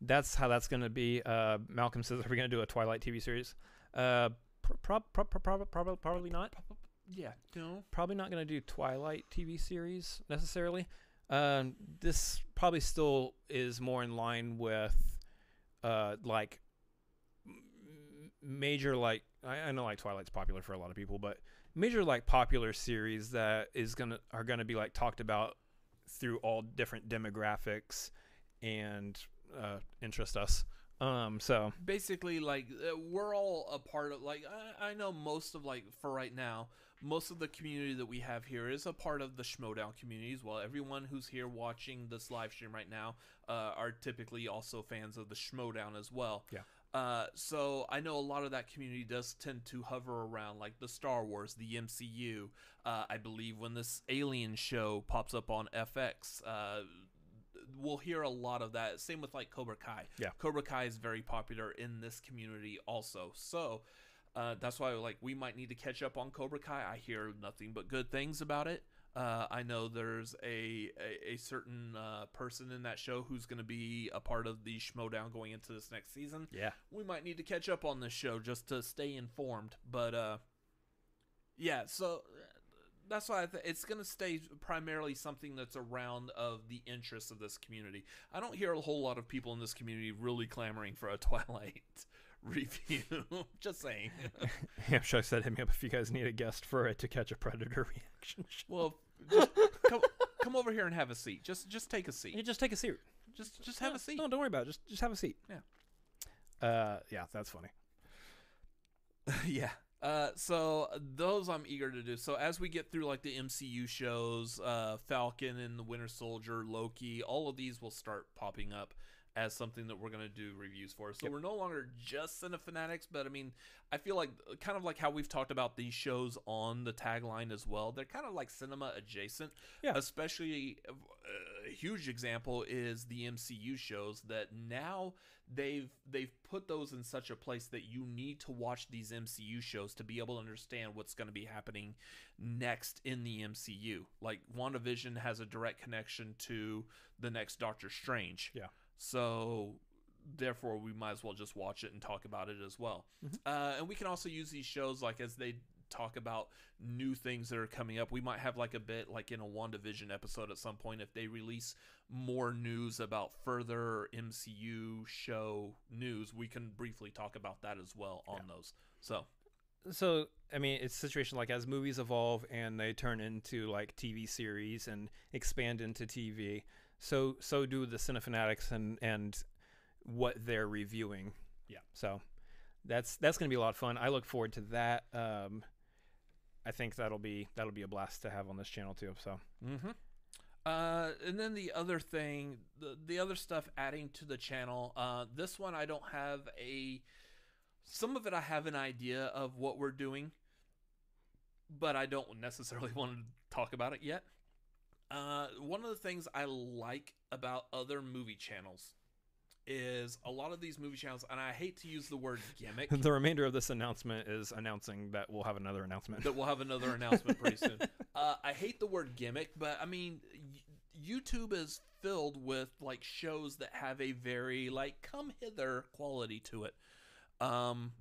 that's how that's going to be. Uh, Malcolm says, "Are we going to do a Twilight TV series?" Uh, pro- pro- pro- pro- probably, probably not. Yeah. No. Probably not going to do Twilight TV series necessarily. Um, this probably still is more in line with, uh, like m- major like I, I know like Twilight's popular for a lot of people, but major like popular series that is gonna are gonna be like talked about through all different demographics and uh, interest us. Um, so basically like uh, we're all a part of like I, I know most of like for right now most of the community that we have here is a part of the schmoedown community as well everyone who's here watching this live stream right now uh, are typically also fans of the schmoedown as well Yeah. Uh, so I know a lot of that community does tend to hover around like the Star Wars, the MCU. Uh, I believe when this Alien show pops up on FX, uh, we'll hear a lot of that. Same with like Cobra Kai. Yeah. Cobra Kai is very popular in this community also. So uh, that's why like we might need to catch up on Cobra Kai. I hear nothing but good things about it. Uh, I know there's a a, a certain uh, person in that show who's going to be a part of the Schmoedown going into this next season. yeah, We might need to catch up on this show just to stay informed. But uh, yeah, so uh, that's why I th- it's going to stay primarily something that's around of the interests of this community. I don't hear a whole lot of people in this community really clamoring for a Twilight review. just saying. yeah. Should I said hit me up if you guys need a guest for it to catch a predator reaction. show. well, just come come over here and have a seat. Just just take a seat. You just take a seat. Just just have No, a seat. No, don't worry about it. Just just have a seat. Yeah. Uh, yeah, that's funny. yeah. Uh, so those I'm eager to do. So as we get through like the MCU shows, uh, Falcon and the Winter Soldier, Loki, all of these will start popping up as something that we're gonna do reviews for. So Yep. we're no longer just Cinefanatics, but I mean, I feel like kind of like how we've talked about these shows on the tagline as well. They're kind of like cinema adjacent. Yeah. Especially uh, a huge example is the MCU shows that now they've they've put those in such a place that you need to watch these MCU shows to be able to understand what's going to be happening next in the MCU. Like WandaVision has a direct connection to the next Doctor Strange. Yeah. So therefore we might as well just watch it and talk about it as well. Mhm. Uh, and we can also use these shows like as they talk about new things that are coming up. We might have like a bit like in a WandaVision episode at some point if they release more news about further MCU show news, we can briefly talk about that as well on those. So, So I mean, it's a situation like as movies evolve and they turn into like TV series and expand into TV. So so do the cinefanatics and and what they're reviewing. Yeah. So that's that's gonna be a lot of fun. I look forward to that. Um, I think that'll be that'll be a blast to have on this channel too. So Mm-hmm. Uh, and then the other thing, the the other stuff adding to the channel. Uh, this one I don't have a. Some of it I have an idea of what we're doing, but I don't necessarily want to talk about it yet. Uh, one of the things I like about other movie channels is a lot of these movie channels, and I hate to use the word gimmick. the remainder of this announcement is announcing that we'll have another announcement. that we'll have another announcement pretty soon. Uh, I hate the word gimmick, but I mean, YouTube is filled with like shows that have a very like come hither quality to it. Um,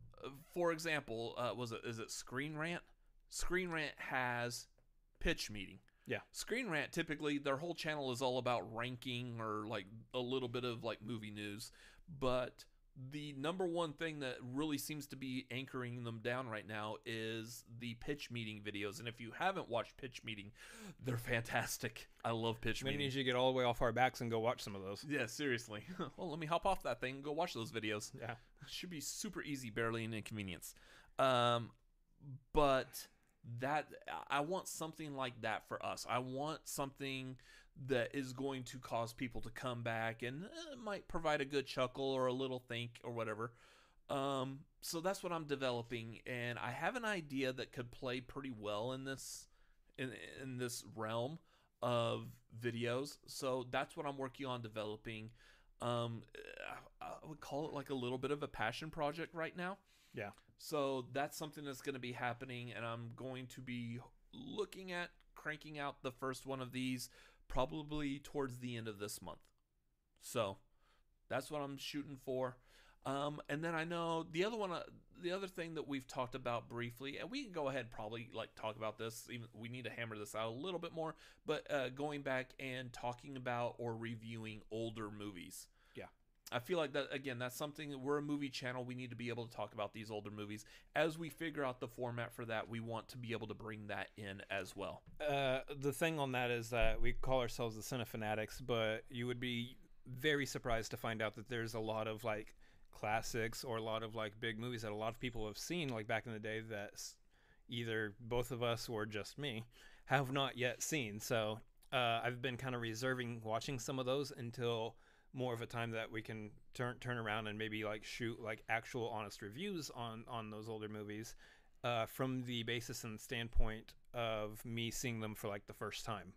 for example, uh, was it is it Screen Rant? Screen Rant has pitch meeting. Yeah. Screen Rant typically their whole channel is all about ranking or like a little bit of like movie news, but the number one thing that really seems to be anchoring them down right now is the pitch meeting videos. And if you haven't watched pitch meeting, they're fantastic. I love pitch meeting. need you to get all the way off our backs and go watch some of those. Yeah, seriously. well, let me hop off that thing and go watch those videos. Yeah. Should be super easy, barely an inconvenience. Um, but that I want something like that for us. I want something that is going to cause people to come back and uh, might provide a good chuckle or a little think or whatever. Um, so that's what I'm developing, and I have an idea that could play pretty well in this in in this realm of videos. So that's what I'm working on developing. Um, I I would call it like a little bit of a passion project right now. Yeah. So that's something that's going to be happening, and I'm going to be looking at cranking out the first one of these probably towards the end of this month. So that's what I'm shooting for. Um, and then I know the other one, uh, the other thing that we've talked about briefly, and we can go ahead probably like talk about this. Even we need to hammer this out a little bit more, but uh, going back and talking about or reviewing older movies. I feel like that again. That's something we're a movie channel. We need to be able to talk about these older movies as we figure out the format for that. We want to be able to bring that in as well. Uh, the thing on that is that we call ourselves the Cinefanatics, but you would be very surprised to find out that there's a lot of like classics or a lot of like big movies that a lot of people have seen like back in the day that either both of us or just me have not yet seen. So uh, I've been kind of reserving watching some of those until more of a time that we can turn turn around and maybe like shoot like actual honest reviews on on those older movies uh, from the basis and standpoint of me seeing them for like the first time.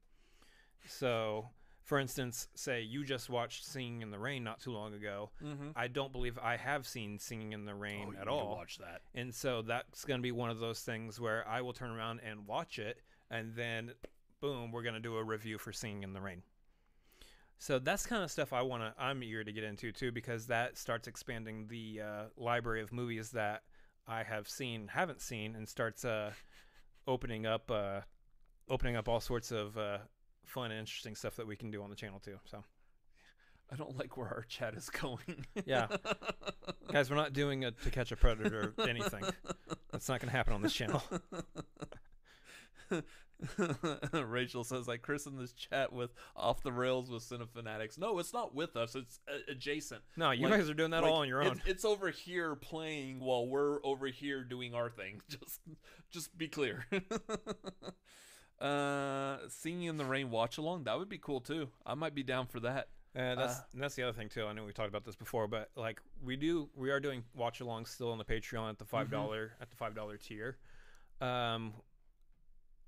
So, for instance, say you just watched Singing in the Rain not too long ago. Mm-hmm. I don't believe I have seen Singing in the Rain at all. Watch that. And so that's going to be one of those things where I will turn around and watch it, and then, boom, we're going to do a review for Singing in the Rain. So that's kind of stuff I want to. I'm eager to get into too because that starts expanding the uh, library of movies that I have seen, haven't seen, and starts uh, opening up, uh, opening up all sorts of uh, fun and interesting stuff that we can do on the channel too. So I don't like where our chat is going. Yeah. guys, we're not doing a To Catch a Predator anything. That's not going to happen on this channel. Rachel says, "I christened this chat with off the rails with Cinefanatics." No, it's not with us. It's uh, adjacent. No, you Like- guys are doing that Like, all on your own. It's, it's over here playing while we're over here doing our thing. Just, just be clear. uh, singing in the rain watch along that would be cool too. I might be down for that. And that's Uh, and that's the other thing too. I know we talked about this before, but like we do, we are doing watch alongs still on the Patreon at the five Mm-hmm. at the five dollar tier. Um,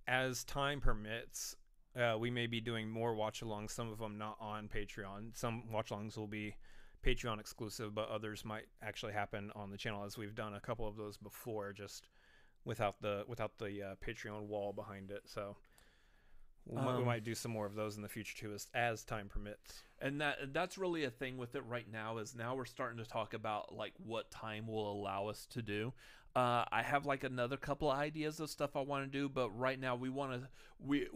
as time permits, uh, we may be doing more watch alongs. Some of them not on Patreon. Some watch alongs will be Patreon exclusive, but others might actually happen on the channel, as we've done a couple of those before, just without the without the uh, Patreon wall behind it. So. We, might, we Um, might do some more of those in the future too, as, as time permits. and that that's really a thing with it right now is now we're starting to talk about like what time will allow us to do. Uh, i have like another couple of ideas of stuff i want to do but right now we want to we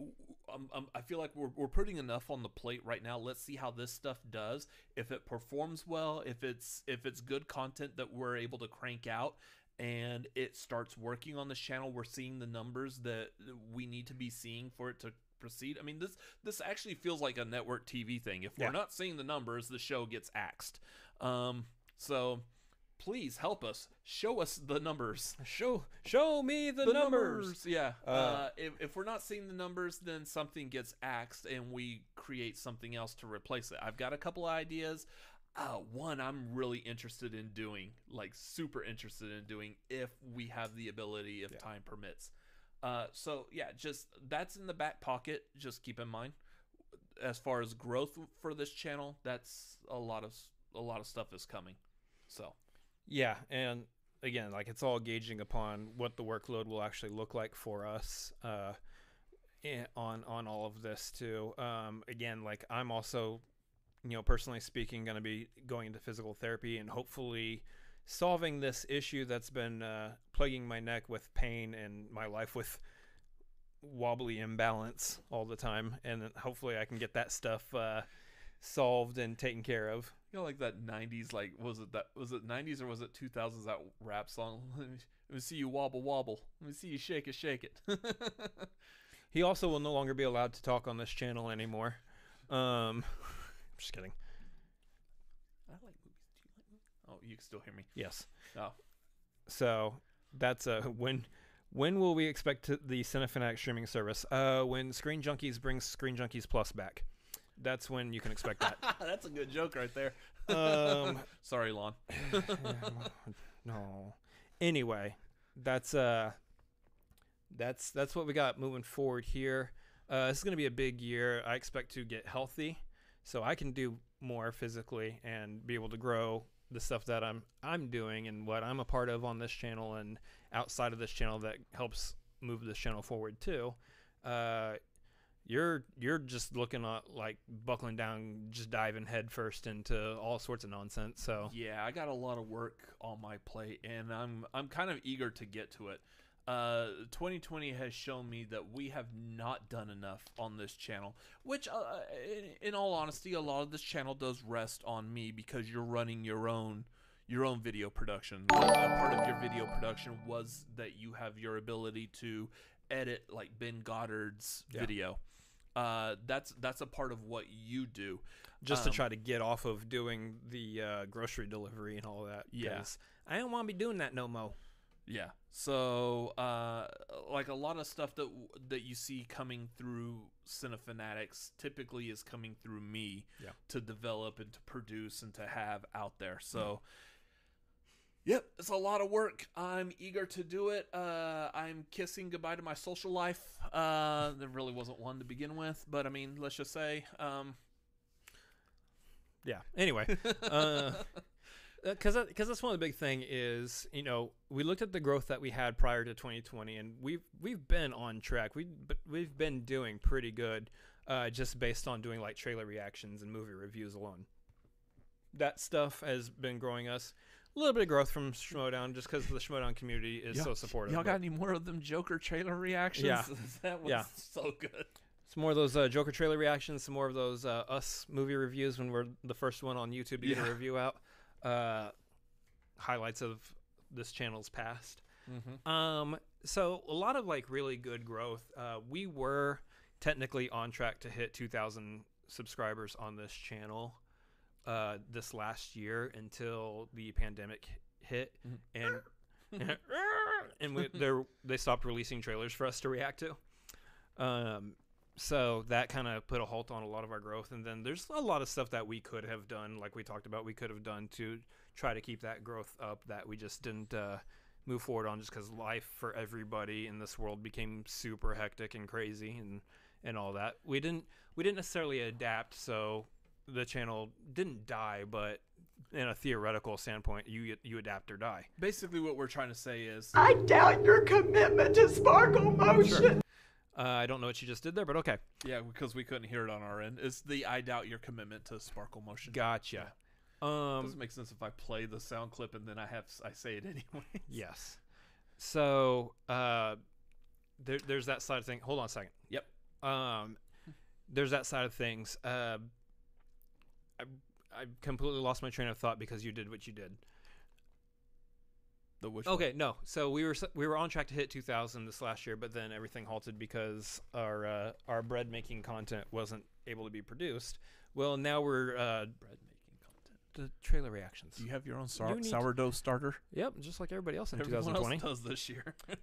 um, um, i feel like we're, we're putting enough on the plate right now. Let's see how this stuff does. If it performs well if it's if it's good content that we're able to crank out and it starts working on this channel we're seeing the numbers that we need to be seeing for it to proceed. I mean this this actually feels like a network tv thing. If we're not seeing the numbers the show gets axed. Um so please help us. Show us the numbers. Show show me the, numbers. yeah. Uh, Uh, if, if we're not seeing the numbers then something gets axed and we create something else to replace it. I've got a couple of ideas. Uh, one i'm really interested in doing like super interested in doing if we have the ability if Yeah. time permits uh, so yeah just that's in the back pocket just keep in mind as far as growth for this channel that's a lot of a lot of stuff is coming so Yeah, and again, like it's all gauging upon what the workload will actually look like for us uh, eh, on on all of this too. Um, again, like I'm also, you know, personally speaking, going to be going into physical therapy and hopefully solving this issue that's been uh, plaguing my neck with pain and my life with wobbly imbalance all the time and hopefully i can get that stuff uh, solved and taken care of. You know, like that '90s, like was it that was it '90s or was it 2000s that rap song? Let me, let me see you wobble wobble. Let me see you shake it shake it. He also will no longer be allowed to talk on this channel anymore. Um, just kidding. I like movies. Do you like movies? Oh, you can still hear me. Yes. Oh. So that's uh when when will we expect to, the Cinefanatic streaming service? Uh, when Screen Junkies brings Screen Junkies Plus back. That's when you can expect that. That's a good joke right there. um, Sorry, Lon. no. Anyway, that's uh, that's that's what we got moving forward here. Uh, this is gonna be a big year. I expect to get healthy, so I can do more physically and be able to grow the stuff that I'm I'm doing and what I'm a part of on this channel and outside of this channel that helps move this channel forward too. Uh, you're you're just looking at like buckling down, just diving headfirst into all sorts of nonsense. So Yeah, I got a lot of work on my plate, and I'm I'm kind of eager to get to it. Uh, 2020 has shown me that we have not done enough on this channel. Which, uh, in, in all honesty, a lot of this channel does rest on me because you're running your own your own video production. A part of your video production was that you have your ability to edit like Ben Goddard's Yeah. video. Uh, that's that's a part of what you do. just Um, to try to get off of doing the uh, grocery delivery and all that. Yeah. 'cause I don't want to be doing that no mo. Yeah. So, uh, like a lot of stuff that that you see coming through Cinefanatics typically is coming through me Yeah. to develop and to produce and to have out there. So, yep, it's a lot of work. I'm eager to do it. Uh, I'm kissing goodbye to my social life. Uh, there really wasn't one to begin with, but I mean, let's just say, um, Yeah. Anyway, uh, because because that's one of the big thing is you know we looked at the growth that we had prior to 2020 and we've we've been on track. We but we've been doing pretty good, uh, just based on doing like trailer reactions and movie reviews alone. That stuff has been growing us. A little bit of growth from Schmoedown just because the Schmoedown community is Yeah. so supportive. y'all got any more of them Joker trailer reactions? Yeah. that was Yeah. so good. Some more of those uh, Joker trailer reactions, some more of those uh, us movie reviews when we're the first one on YouTube to get a review out. Uh, highlights of this channel's past. Mm-hmm. Um, so a lot of like really good growth. Uh, we were technically on track to hit 2,000 subscribers on this channel uh, this last year until the pandemic hit, and and we, they they stopped releasing trailers for us to react to. Um, so that kind of put a halt on a lot of our growth. And then there's a lot of stuff that we could have done, like we talked about, we could have done to try to keep that growth up that we just didn't uh, move forward on just because life for everybody in this world became super hectic and crazy and and all that. We didn't we didn't necessarily adapt, so the channel didn't die, but in a theoretical standpoint, you you adapt or die. Basically, what we're trying to say is I doubt your commitment to sparkle motion. Uh, I don't know what you just did there, but okay, Yeah, because we couldn't hear it on our end. It's the I doubt your commitment to sparkle motion. gotcha. Um, Doesn't make sense if I play the sound clip and then I have I say it anyway. Yes. So uh, there, there's that side of things. Hold on a second. Yep. Um, there's that side of things. Uh, I I completely lost my train of thought because you did what you did. The. Okay, no. So we were we were on track to hit 2,000 this last year, but then everything halted because our uh, our bread making content wasn't able to be produced. Well, now we're uh, bread making content. the trailer reactions. Do you have your own You sour- to- sourdough starter? Yep, just like everybody else in Everyone 2020. else does this year.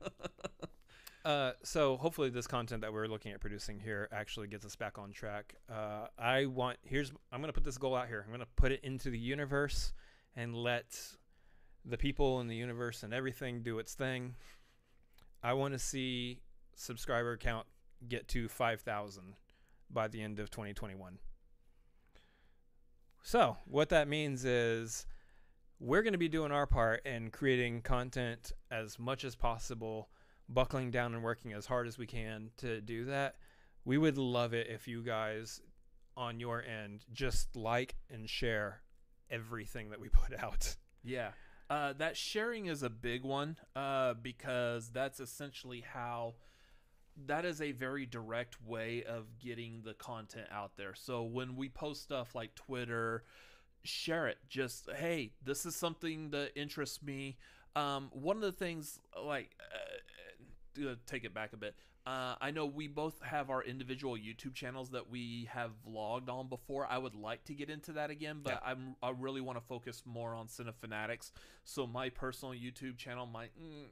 Uh, so hopefully this content that we're looking at producing here actually gets us back on track. Uh, I want here's I'm gonna put this goal out here. I'm gonna put it into the universe and let the people in the universe and everything do its thing. I want to see subscriber count get to 5,000 by the end of 2021. So what that means is we're going to be doing our part and creating content as much as possible buckling down and working as hard as we can to do that. We would love it if you guys on your end just like and share everything that we put out. Yeah. Uh, that sharing is a big one uh, because that's essentially how that is a very direct way of getting the content out there. So when we post stuff like Twitter, share it. Just hey, this is something that interests me. Um, one of the things like uh, to take it back a bit. Uh, I know we both have our individual YouTube channels that we have vlogged on before. I would like to get into that again, but I'm I really want to focus more on Cinefanatics. So my personal YouTube channel might mm,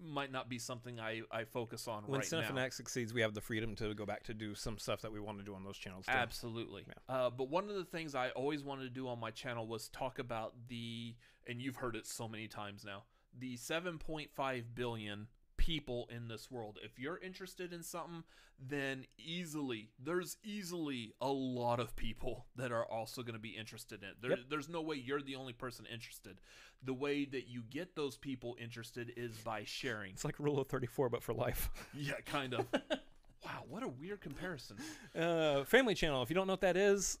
might not be something I, I focus on When right Cinefanatics now. succeeds, we have the freedom to go back to do some stuff that we want to do on those channels. Too. Absolutely. Uh, but one of the things I always wanted to do on my channel was talk about the, and you've heard it so many times now, the 7.5 billion people in this world. If you're interested in something, then easily, there's easily a lot of people that are also going to be interested in it. There, Yep. There's no way you're the only person interested. The way that you get those people interested is by sharing. It's like Rule of 34, but for life. Yeah, kind of. wow, what a weird comparison. Uh, Family Channel. If you don't know what that is,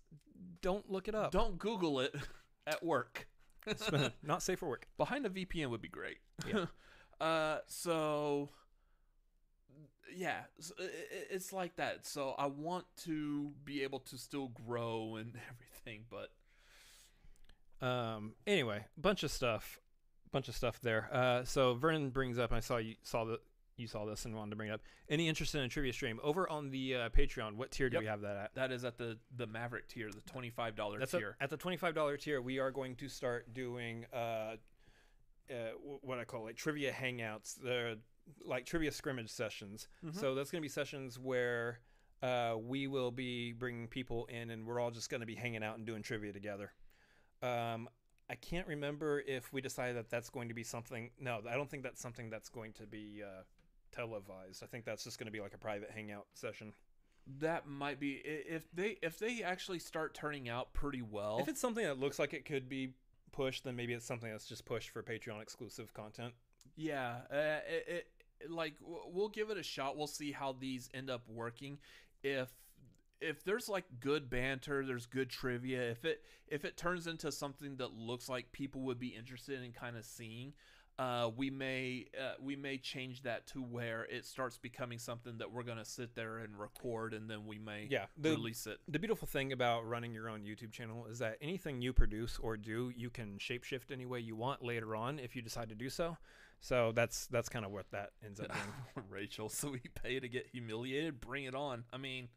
don't look it up. Don't Google it at work. It's not safe for work. Behind a VPN would be great. Yeah. Uh, so yeah, s- i- i- it's like that. So I want to be able to still grow and everything, but Um. Anyway, bunch of stuff, bunch of stuff there. Uh. So Vernon brings up. I saw you saw the you saw this and wanted to bring it up. Any interest in a trivia stream over on the uh, Patreon? What tier do Yep. we have that at? that is at the the Maverick tier, the twenty five dollar tier. at, at the twenty-five dollar tier. We are going to start doing uh, uh, what I call like trivia hangouts. They're like trivia scrimmage sessions. Mm-hmm. So that's going to be sessions where uh, we will be bringing people in, and we're all just going to be hanging out and doing trivia together. Um, I can't remember if we decided that that's going to be something. No, I don't think that's something that's going to be uh, televised. I think that's just going to be like a private hangout session. that might be if they if they actually start turning out pretty well. If it's something that looks like it could be pushed, then maybe it's something that's just pushed for Patreon exclusive content. Yeah, uh, it, it like we'll give it a shot. We'll see how these end up working. If if there's like good banter, there's good trivia. If it if it turns into something that looks like people would be interested in kind of seeing, uh, we may uh, we may change that to where it starts becoming something that we're gonna sit there and record, and then we may Yeah, the- release it. The beautiful thing about running your own YouTube channel is that anything you produce or do, you can shapeshift any way you want later on if you decide to do so. So that's that's kind of what that ends up being. Rachel, so we pay to get humiliated. Bring it on. I mean,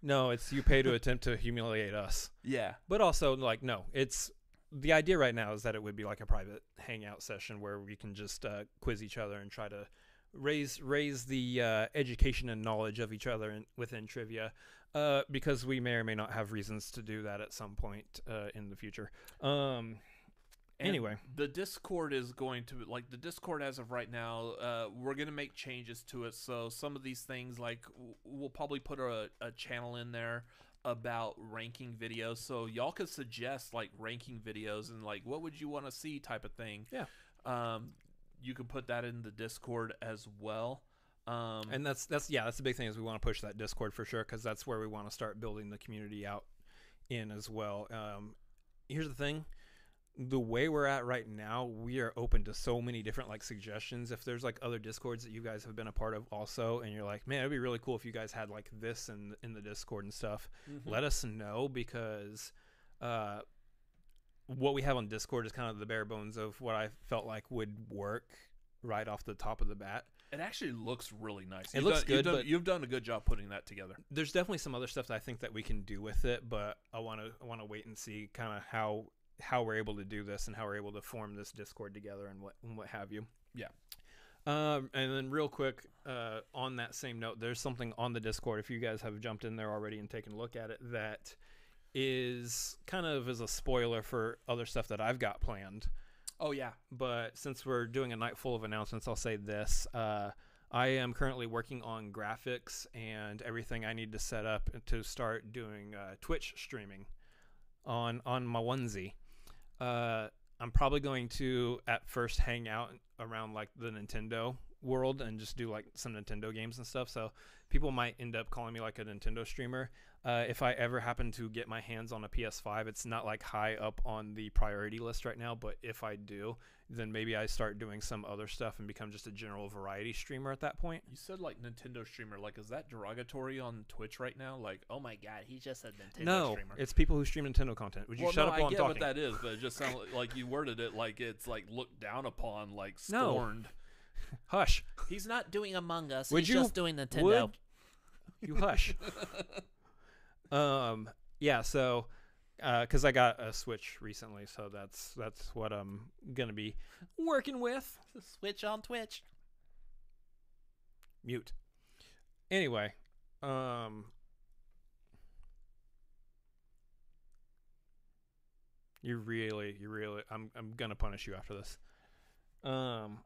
no, it's you pay to attempt to humiliate us. yeah, But also like no, it's the idea right now is that it would be like a private hangout session where we can just uh, quiz each other and try to raise raise the uh, education and knowledge of each other in, within trivia, uh, because we may or may not have reasons to do that at some point uh, in the future. Um, Anyway. the Discord is going to like the Discord as of right now. Uh, we're gonna make changes to it, so some of these things like we'll probably put a, a channel in there about ranking videos, so y'all could suggest like ranking videos and like what would you want to see type of thing. Yeah. Um, you can put that in the Discord as well. Um, and that's that's yeah, that's the big thing is we want to push that Discord for sure because that's where we want to start building the community out in as well. Um, here's the thing. The way we're at right now, we are open to so many different like suggestions. If there's like other discords that you guys have been a part of also, and you're like, man, it'd be really cool if you guys had like this in in the Discord and stuff. mhm. Let us know because uh, what we have on Discord is kind of the bare bones of what I felt like would work right off the top of the bat. It actually looks really nice. It You've looks done- you've good, done- but- you've done a good job putting that together. there's definitely some other stuff that I think that we can do with it, but I want to I want to wait and see kind of how how we're able to do this and how we're able to form this Discord together and what and what have you. Yeah. Um, and then real quick, uh, on that same note, there's something on the Discord. If you guys have jumped in there already and taken a look at it, that is kind of as a spoiler for other stuff that I've got planned Oh yeah. but since we're doing a night full of announcements, I'll say this. Uh, I am currently working on graphics and everything I need to set up to start doing uh, Twitch streaming on on my onesie. Uh, I'm probably going to at first hang out around like the Nintendo world and just do like some Nintendo games and stuff. So people might end up calling me like a Nintendo streamer. Uh, if I ever happen to get my hands on a PS5, it's not like high up on the priority list right now. But if I do, then maybe I start doing some other stuff and become just a general variety streamer at that point. You said like Nintendo streamer. Like, is that derogatory on Twitch right now? Like, oh my god, he's just a Nintendo no, streamer. it's people who stream Nintendo content. Would you well, shut no, up I get talking? what that is, but it just sounded like you worded it like it's like looked down upon, like No. Hush. He's not doing Among Us. Would he's you- just doing Nintendo. Would you hush? um. Yeah. So, because I got a Switch recently, so that's that's what I'm gonna be working with. Switch on Twitch. Mute. Anyway, um. You really, you really, I'm, I'm gonna punish you after this. Um.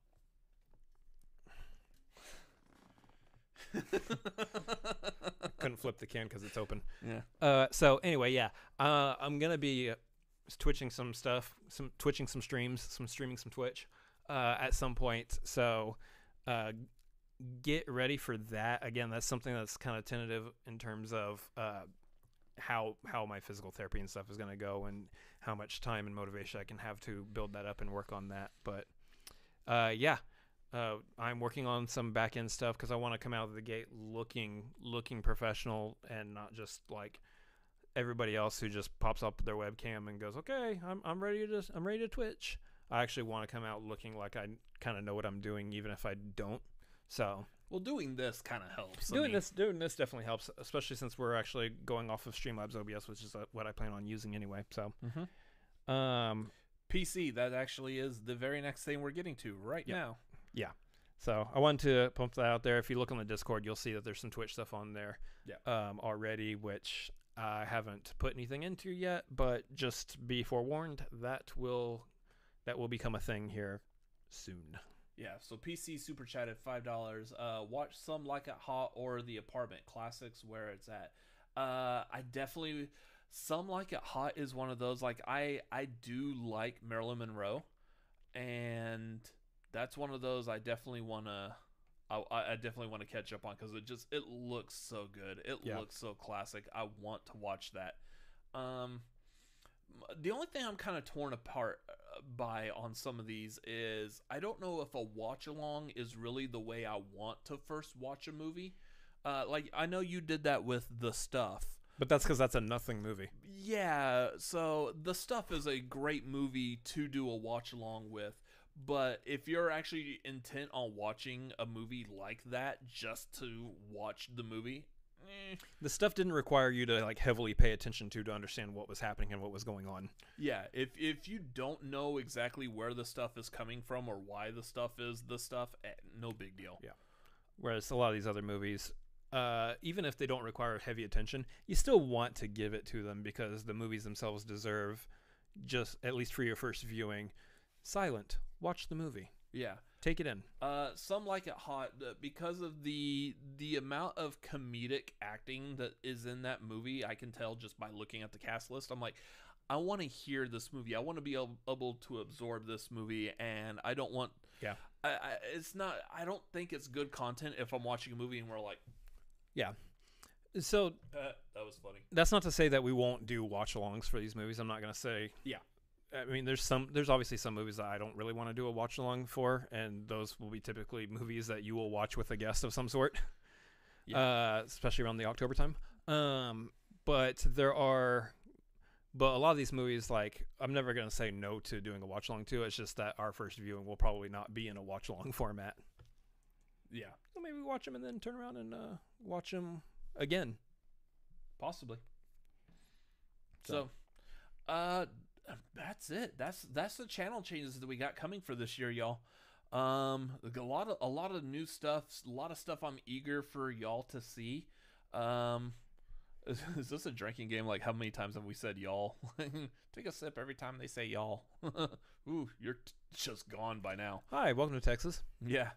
couldn't flip the can because it's open. Yeah. Uh, so anyway, yeah, uh, I'm gonna be uh, twitching some stuff, some twitching some streams, some streaming some Twitch, uh, at some point. So, uh, get ready for that. Again, that's something that's kind of tentative in terms of uh, how how my physical therapy and stuff is gonna go, and how much time and motivation I can have to build that up and work on that. But, uh, yeah. Uh, I'm working on some back end stuff because I want to come out of the gate looking looking professional and not just like everybody else who just pops up their webcam and goes, "Okay, I'm I'm ready to I'm ready to Twitch." I actually want to come out looking like I kind of know what I'm doing, even if I don't. So Well, doing this kind of helps. I doing mean, this doing this definitely helps, especially since we're actually going off of Streamlabs OBS, which is uh, what I plan on using anyway. So, Mhm. um, PC. That actually is the very next thing we're getting to right Yep. now. So I wanted to pump that out there. If you look on the Discord, you'll see that there's some Twitch stuff on there Yeah. um, already, which I haven't put anything into yet. But just be forewarned, that will that will become a thing here soon. Yeah, so PC super chat at five dollars. Uh, watch some like it hot or the apartment classics where it's at. Uh, I definitely some like it hot is one of those like I I do like Marilyn Monroe, and that's one of those I definitely want to. I, I definitely want to catch up on because it just it looks so good. It Yeah. looks so classic. I want to watch that. Um, the only thing I'm kind of torn apart uh, by on some of these is I don't know if a watch along is really the way I want to first watch a movie. Uh, like I know you did that with the stuff. But that's because that's a nothing movie. Yeah, so the stuff is a great movie to do a watch along with. But if you're actually intent on watching a movie like that just to watch the movie, eh, The stuff didn't require you to like heavily pay attention to to understand what was happening and what was going on. Yeah, if if you don't know exactly where the stuff is coming from or why the stuff is the stuff, eh, no big deal. Yeah. Whereas a lot of these other movies, uh, even if they don't require heavy attention, you still want to give it to them because the movies themselves deserve just at least for your first viewing, silent. Watch the movie. Yeah. Take it in. Uh, some like it hot uh, because of the the amount of comedic acting that is in that movie. I can tell just by looking at the cast list. I'm like, I want to hear this movie. I want to be able, to absorb this movie, and I don't want. Yeah. I, I, it's not. I don't think it's good content if I'm watching a movie and we're like, Yeah. So uh, that was funny. that's not to say that we won't do watch alongs for these movies. I'm not gonna say. Yeah. I mean, there's some. There's obviously some movies that I don't really want to do a watch along for, and those will be typically movies that you will watch with a guest of some sort. Yeah. Uh, especially around the October time. Um, but there are, but a lot of these movies, like I'm never gonna say no to doing a watch along to. It's just that our first viewing will probably not be in a watch along format. Yeah, So maybe watch them and then turn around and uh, watch them again. possibly. So- So, uh, that's it. That's that's the channel changes that we got coming for this year, y'all. Um, a lot of a lot of new stuff, a lot of stuff I'm eager for y'all to see. Um, is, is this a drinking game? Like, how many times have we said y'all? Take a sip every time they say y'all. Ooh, you're t- just gone by now. Hi, welcome to Texas. Yeah.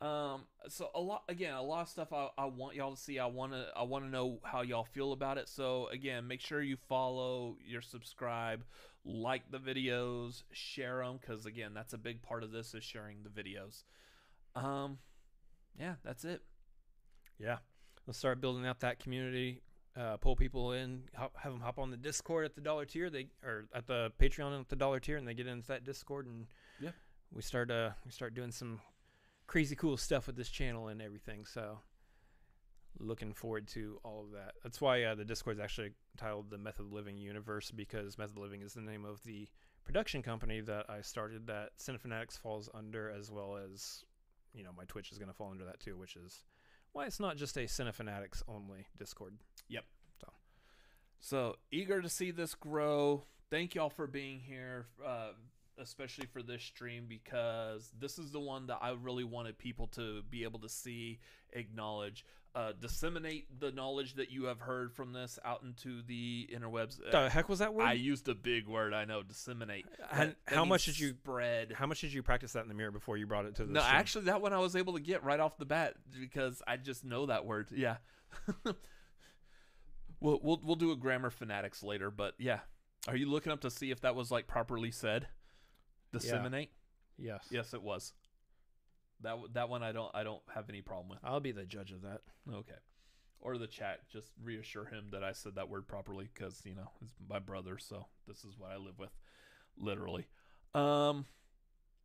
Um. So a lot again, a lot of stuff I, I want y'all to see. I want to I want to know how y'all feel about it. So again, make sure you follow, you subscribe, like the videos, share them, because again, that's a big part of this is sharing the videos. Um. yeah, that's it. Yeah, let's start building out that community. Uh, pull people in, hop, have them hop on the Discord at the dollar tier. They or at the Patreon at the dollar tier, and they get into that Discord, and Yeah. we start uh we start doing some crazy cool stuff with this channel and everything. So looking forward to all of that. That's why uh, the Discord is actually titled the Method Living Universe because Method Living is the name of the production company that I started that Cinefanatics falls under, as well as you know my Twitch is going to fall under that too, which is why it's not just a Cinefanatics only Discord. Yep. So, so eager to see this grow. Thank y'all for being here, uh, especially for this stream because this is the one that I really wanted people to be able to see, acknowledge, uh, disseminate the knowledge that you have heard from this out into the interwebs. Uh, The heck was that word? I used a big word. I know, disseminate. And That- that how much did you- spread? How much did you practice that in the mirror before you brought it to the No, stream? actually, that one I was able to get right off the bat because I just know that word. Yeah. we'll we'll we'll do a grammar fanatics later, but yeah. Are you looking up to see if that was like properly said? Disseminate. yes. Yes, it was. That that one I don't I don't have any problem with. I'll be the judge of that. Okay. Or the chat, just reassure him that I said that word properly because you know it's my brother, so this is what I live with, literally. Um.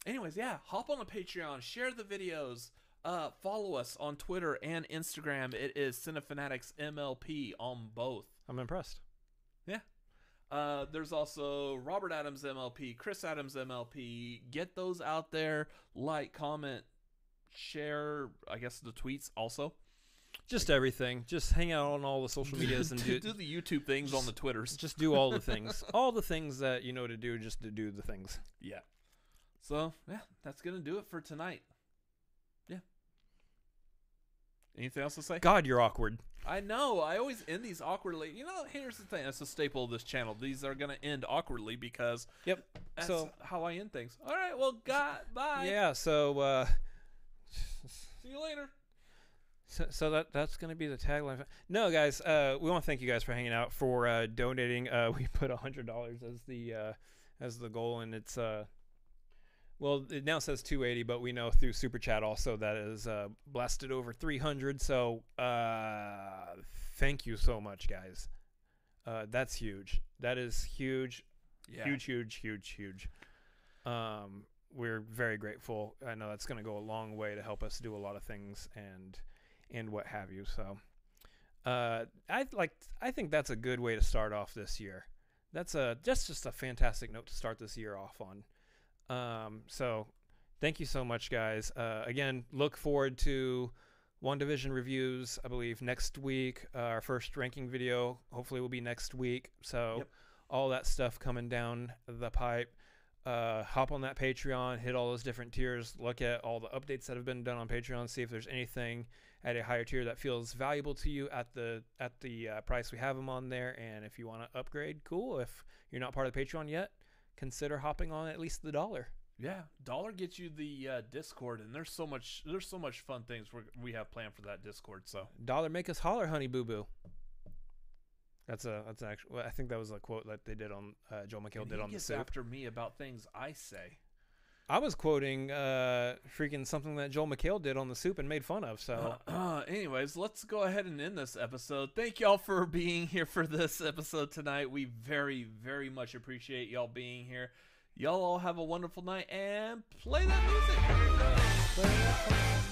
Anyways, yeah, hop on the Patreon, share the videos, uh, follow us on Twitter and Instagram. It is Cinefanatics MLP on both. I'm impressed. Yeah, uh, there's also Robert Adams MLP, Chris Adams MLP. Get those out there. Like, comment, share. I guess the tweets also. Just everything. Just hang out on all the social medias and do, do the YouTube things on the Twitters. just do all the things. all the things that you know to do just to do the things. Yeah. So yeah, that's gonna do it for tonight. Yeah. Anything else to say? God, you're awkward. I know. I always end these awkwardly. You know, here's the thing. That's a staple of this channel. These are gonna end awkwardly because Yep. that's So- how I end things. All right. Well, God, bye. Yeah, so uh See you later. So, so that that's gonna be the tagline. No, guys, uh, we want to thank you guys for hanging out for uh, donating. Uh, we put a hundred dollars as the uh, as the goal, and it's uh, well, it now says two eighty, but we know through super chat also that is uh, blasted over three hundred. So uh, thank you so much, guys. Uh, that's huge. That is huge. Yeah. Huge, huge, huge, huge. Um, we're very grateful. I know that's going to go a long way to help us do a lot of things and and what have you. So, uh, I like. I think that's a good way to start off this year. That's a just just a fantastic note to start this year off on. Um, so, thank you so much, guys. Uh, again, look forward to WandaVision reviews. I believe next week. Uh, our first ranking video hopefully will be next week. So, Yep. all that stuff coming down the pipe uh, hop on that Patreon, hit all those different tiers, look at all the updates that have been done on Patreon, see if there's anything at a higher tier that feels valuable to you at the at the uh, price we have them on there. And if you want to upgrade, cool. If you're not part of the Patreon yet, consider hopping on at least the dollar. Yeah, dollar gets you the uh, Discord, and there's so much there's so much fun things we we have planned for that Discord. So Dollar make us holler, honey boo boo. That's a that's an actual. I think that was a quote that they did on uh, Joel McHale And did he on the gets soup. after me about things I say. I was quoting uh, freaking something that Joel McHale did on the soup and made fun of. So Uh, anyways, let's go ahead and end this episode. Thank y'all for being here for this episode tonight. We very, very much appreciate y'all being here. Y'all all have a wonderful night and play that music.